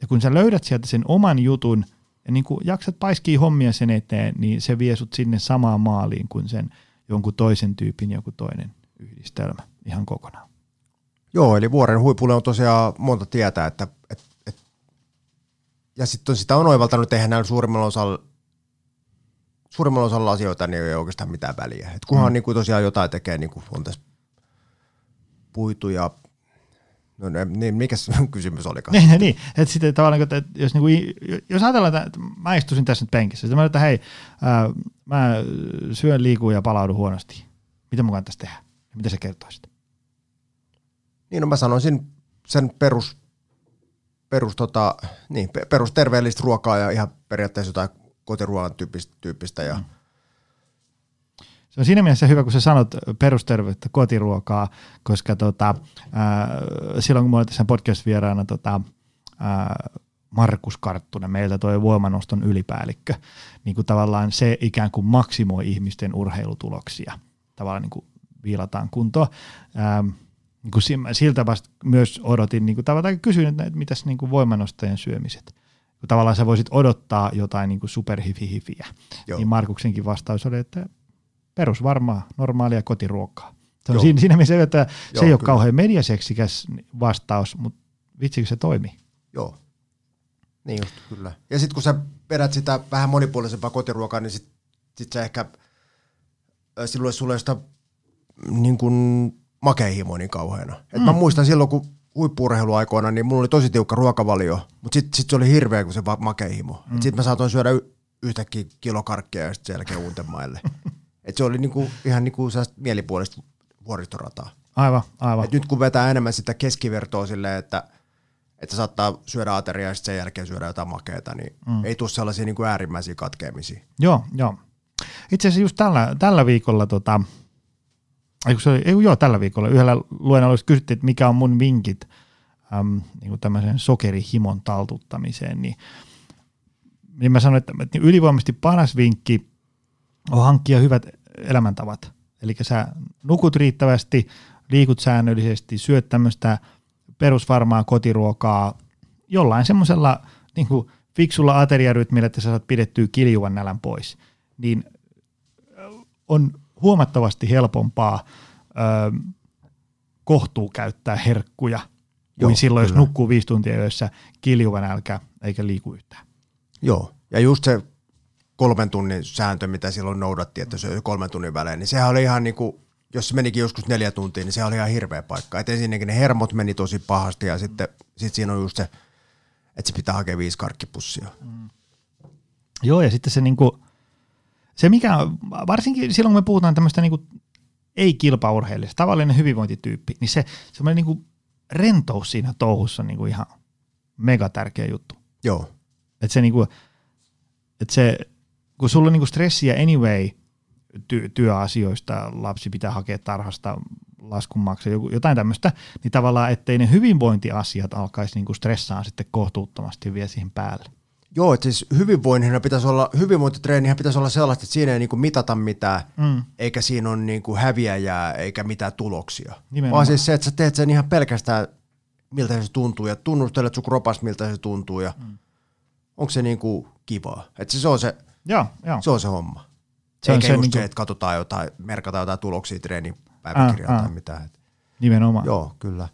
Ja kun sä löydät sieltä sen oman jutun ja niin kuin jaksat paiskia hommia sen eteen, niin se vie sut sinne samaan maaliin kuin sen – jonkun toisen tyypin joku toinen yhdistelmä ihan kokonaan. Joo, eli vuoren huipulle on tosiaan monta tietää, että, et, et, ja sitten sitä on oivaltanut tehdä näillä suurimmalla osalla suurimmalla osalla asioita niin ei oikeastaan mitään väliä. Et kunhan mm. niin kuin tosiaan jotain tekee, niin kuin on tässä puitu ja No niin, mikä kysymys oli? Niin, niin, että sitten tavallaan, että jos, niin kuin, jos ajatellaan, että mä istuisin tässä nyt penkissä, sitten mä että hei, ää, mä syön, liikun ja palaudun huonosti. Mitä mun kannattaisi tehdä? Mitä sä kertoisit? Niin, no mä sanoisin sen perus, perus, tota, niin, perusterveellistä ruokaa ja ihan periaatteessa jotain kotiruoan tyyppistä, tyyppistä ja mm se on siinä mielessä hyvä, kun sä sanot perusterveyttä, kotiruokaa, koska tota, ää, silloin kun mä olin tässä podcast-vieraana tota, ää, Markus Karttunen, meiltä toi voimanoston ylipäällikkö, niin kuin tavallaan se ikään kuin maksimoi ihmisten urheilutuloksia. Tavallaan niin kuin viilataan kuntoon. Ää, niin kuin siltä vasta myös odotin, niin kuin tavallaan kysyin, että, mitäs niin kuin voimanostojen syömiset. Kun tavallaan sä voisit odottaa jotain niin kuin superhifihifiä. Niin Markuksenkin vastaus oli, että perusvarmaa, normaalia kotiruokaa. Se on siinä, siinä mielessä, että se Joo, ei ole kyllä. kauhean mediaseksikäs vastaus, mutta vitsikö se toimi? Joo, niin just, kyllä. Ja sitten kun sä vedät sitä vähän monipuolisempaa kotiruokaa, niin sitten sit sä ehkä, silloin sulle sitä niin kuin makeihimo niin kauheana. Et mm. Mä muistan silloin, kun huippuurheiluaikoina, niin mulla oli tosi tiukka ruokavalio, mutta sitten sit se oli hirveä, kun se makeihimo. Mm. Sitten mä saatoin syödä y- yhtäkkiä kilokarkkia ja sitten sen jälkeen uutemaille. Et se oli niinku, ihan niinku mielipuolista vuoristorataa. Aivan, aivan. Et nyt kun vetää enemmän sitä keskivertoa silleen, että että saattaa syödä ateriaa ja sen jälkeen syödä jotain makeita, niin mm. ei tule sellaisia niin kuin äärimmäisiä katkeamisia. Joo, joo. Itse asiassa just tällä, tällä viikolla, tota, ei, se oli, ei, joo, tällä viikolla yhdellä luennolla kysyttiin, että mikä on mun vinkit äm, niin kuin tämmöisen sokerihimon taltuttamiseen, niin, niin mä sanoin, että, että ylivoimaisesti paras vinkki on hankkia hyvät elämäntavat. Eli sä nukut riittävästi, liikut säännöllisesti, syöt tämmöistä perusvarmaa kotiruokaa jollain semmoisella niin fiksulla ateriarytmillä, että sä saat pidettyä kiljuvan nälän pois, niin on huomattavasti helpompaa ö, kohtuu käyttää herkkuja kuin Joo, silloin, kyllä. jos nukkuu viisi tuntia yössä kiljuvan nälkä eikä liiku yhtään. Joo, ja just se kolmen tunnin sääntö, mitä silloin noudatti, että se oli kolmen tunnin välein, niin sehän oli ihan niin kuin, jos se menikin joskus neljä tuntia, niin se oli ihan hirveä paikka. Et ensinnäkin ne hermot meni tosi pahasti ja sitten sit siinä on just se, että se pitää hakea viisi karkkipussia. Mm. Joo, ja sitten se niinku, se mikä, varsinkin silloin kun me puhutaan tämmöistä niinku ei-kilpaurheilijasta, tavallinen hyvinvointityyppi, niin se semmoinen niinku rentous siinä touhussa on niinku ihan mega tärkeä juttu. Joo. Että se niinku, että se kun sulla on niinku stressiä anyway ty- työasioista, lapsi pitää hakea tarhasta laskun maksaa, jotain tämmöistä, niin tavallaan ettei ne hyvinvointiasiat alkaisi niinku stressaa sitten kohtuuttomasti vielä siihen päälle. Joo, että siis hyvinvoinnin pitäisi olla, hyvinvointitreenihän pitäisi olla sellaista, että siinä ei niinku mitata mitään, mm. eikä siinä ole niinku häviäjää, eikä mitään tuloksia. Nimenomaan. Vaan siis se, että sä teet sen ihan pelkästään, miltä se tuntuu, ja tunnustelet sun kropas, miltä se tuntuu, ja mm. onko se niinku kivaa. Että se on se, Joo, joo. Se on se homma. Se Eikä on se, just niin se, että katsotaan jotain, merkataan jotain tuloksia treenipäiväkirjaa tai mitään. Nimenomaan. Joo, kyllä.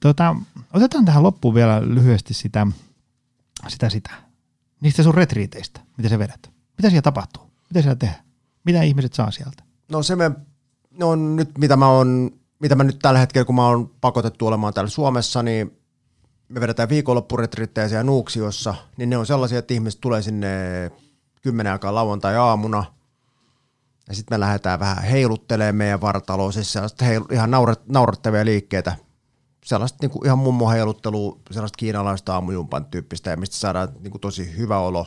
Tota, otetaan tähän loppuun vielä lyhyesti sitä, sitä, sitä. Niistä sun retriiteistä, mitä sä vedät. Mitä siellä tapahtuu? Mitä siellä tehdään? Mitä ihmiset saa sieltä? No se me, no on nyt mitä mä on, mitä mä nyt tällä hetkellä, kun mä oon pakotettu olemaan täällä Suomessa, niin me vedetään viikonloppuretriittejä siellä Nuuksiossa, niin ne on sellaisia, että ihmiset tulee sinne kymmenen aikaa lauantai-aamuna. Ja sitten me lähdetään vähän heiluttelemaan meidän vartaloa, siis sellaista ihan naurat, naurattavia liikkeitä, sellaista niin kuin ihan mummo heiluttelua, sellaista kiinalaista aamujumpan tyyppistä, ja mistä saadaan niin kuin tosi hyvä olo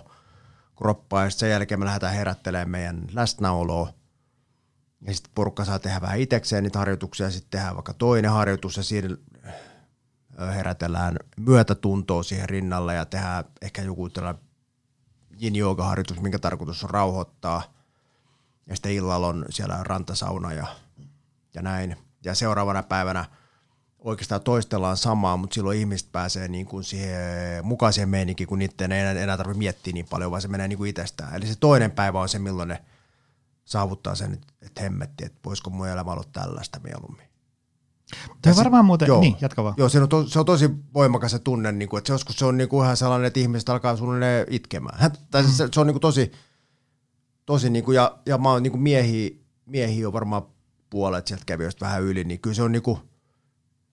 kroppaa, ja sen jälkeen me lähdetään herättelemään meidän läsnäoloa, ja sitten porukka saa tehdä vähän itsekseen niitä harjoituksia, sitten tehdään vaikka toinen harjoitus, ja siinä herätellään myötätuntoa siihen rinnalle, ja tehdään ehkä joku tällainen yin harjoitus, minkä tarkoitus on rauhoittaa. Ja sitten illalla on siellä rantasauna ja, ja näin. Ja seuraavana päivänä oikeastaan toistellaan samaa, mutta silloin ihmiset pääsee niin kuin siihen mukaiseen meininkiin, kun niiden ei enää, enää tarvitse miettiä niin paljon, vaan se menee niin kuin itsestään. Eli se toinen päivä on se, milloin ne saavuttaa sen, että hemmetti, että voisiko mun elämä olla tällaista mieluummin. Tämä varmaan muuten, joo, niin, jatka vaan. Joo, se on, to, se on tosi voimakas se tunne, niin kuin, että se joskus se on niin kuin ihan sellainen, että ihmiset alkaa suunnilleen itkemään. Hän, tai mm. se, se, on niin kuin tosi, tosi niin kuin, ja, ja mä oon niin kuin miehi, miehi on varmaan puolet sieltä kävijöistä vähän yli, niin kyllä se on niin kuin,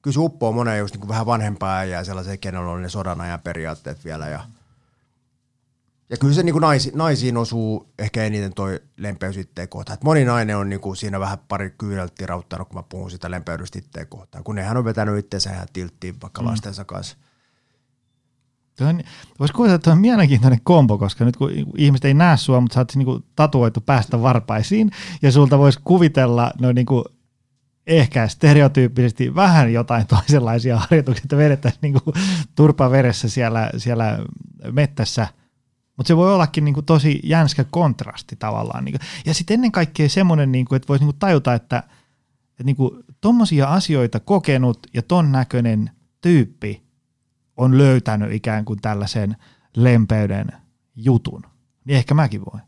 kyllä se uppoo moneen just niin kuin vähän vanhempaa ja sellaisen, kenellä on ne sodan ajan periaatteet vielä ja mm ja kyllä se niin kuin naisi, naisiin osuu ehkä eniten toi lempeys itteen kohtaan. Et moni nainen on niin kuin siinä vähän pari kyyneltä rauttanut, kun mä puhun sitä lempeydestä itteen kohtaan. Kun nehän on vetänyt itseensä ihan tilttiin vaikka mm. lastensa kanssa. Voisi kuvitella, että on mielenkiintoinen kombo, koska nyt kun ihmiset ei näe sua, mutta sä oot niin tatuoitu päästä varpaisiin, ja sulta voisi kuvitella noin niin kuin ehkä stereotyyppisesti vähän jotain toisenlaisia harjoituksia, että vedettäisiin niin turpa veressä siellä, siellä mettässä – mutta se voi ollakin niinku tosi jänskä kontrasti tavallaan. Niinku. Ja sitten ennen kaikkea semmoinen, niinku, että voisi niinku tajuta, että, että niinku, tuommoisia asioita kokenut ja ton näköinen tyyppi on löytänyt ikään kuin tällaisen lempeyden jutun. Niin ehkä mäkin voin.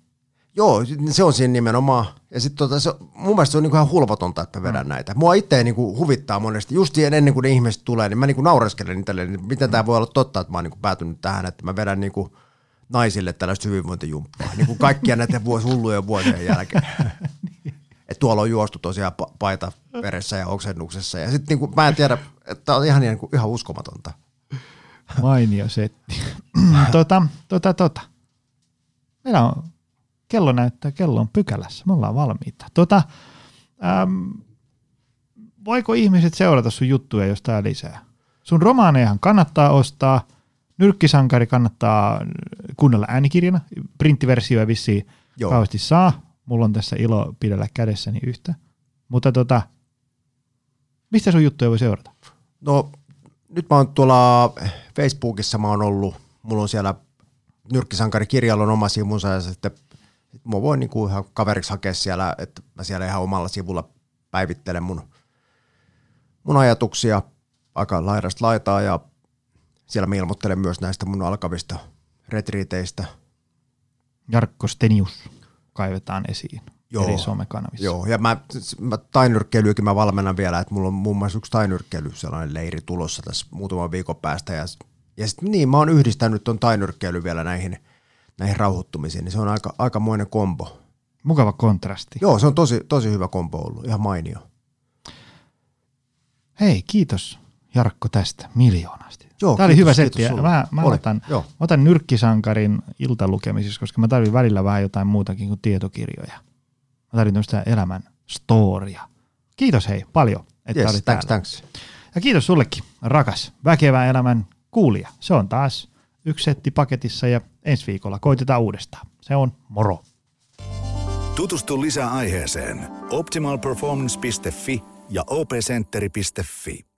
Joo, se on siinä nimenomaan. Ja sitten tota, se, mun mielestä se on niinku ihan hulvatonta, että mä vedän mm. näitä. Mua itse niinku huvittaa monesti. Just ennen kuin ne ihmiset tulee, niin mä niinku naureskelen itselleen, niin miten tämä voi olla totta, että mä oon niinku päätynyt tähän, että mä vedän niinku – naisille tällaista hyvinvointijumppaa, niin kuin kaikkia näiden vuos, hullujen vuosien jälkeen. Et tuolla on juostu tosiaan paita veressä ja oksennuksessa. Ja sitten niin mä en tiedä, että on ihan, niin kuin, ihan uskomatonta. Mainio setti. tota, tota, tota. Meillä on, kello näyttää, kello on pykälässä. Me ollaan valmiita. Tota, äm, voiko ihmiset seurata sun juttuja jostain lisää? Sun romaanejahan kannattaa ostaa, Nyrkkisankari kannattaa kuunnella äänikirjana, printtiversio ei vissiin Joo. kauheasti saa. Mulla on tässä ilo pidellä kädessäni yhtä. Mutta tota, mistä sun juttuja voi seurata? No nyt mä oon tuolla Facebookissa mä oon ollut, mulla on siellä Nyrkkisankari kirjalla on oma sivunsa ja sitten mä voin niinku ihan kaveriksi hakea siellä, että mä siellä ihan omalla sivulla päivittelen mun, mun ajatuksia aika laidasta laitaa ja siellä mä ilmoittelen myös näistä mun alkavista retriiteistä. Jarkko Stenius kaivetaan esiin Joo. eri somekanavissa. Joo, ja mä, mä tainyrkkeilyäkin mä valmennan vielä, että mulla on muun muassa yksi tainyrkkeily sellainen leiri tulossa tässä muutaman viikon päästä. Ja, ja sitten niin, mä oon yhdistänyt ton tainyrkkeily vielä näihin, näihin rauhoittumisiin, niin se on aika, aikamoinen kombo. Mukava kontrasti. Joo, se on tosi, tosi hyvä kombo ollut, ihan mainio. Hei, kiitos Jarkko tästä miljoonasti. Joo, Tämä oli kiitos, hyvä kiitos setti. Mä, mä Oli, otan, joo. otan nyrkkisankarin iltalukemisissa, koska mä tarvitsen välillä vähän jotain muutakin kuin tietokirjoja. Mä tarvitsen tämmöistä elämän storia. Kiitos hei paljon, että Yes, olit thanks, täällä. thanks. Ja kiitos sullekin, rakas väkevän elämän kuulija. Se on taas yksi setti paketissa ja ensi viikolla koitetaan uudestaan. Se on moro. Tutustu lisää aiheeseen optimalperformance.fi ja opcenteri.fi.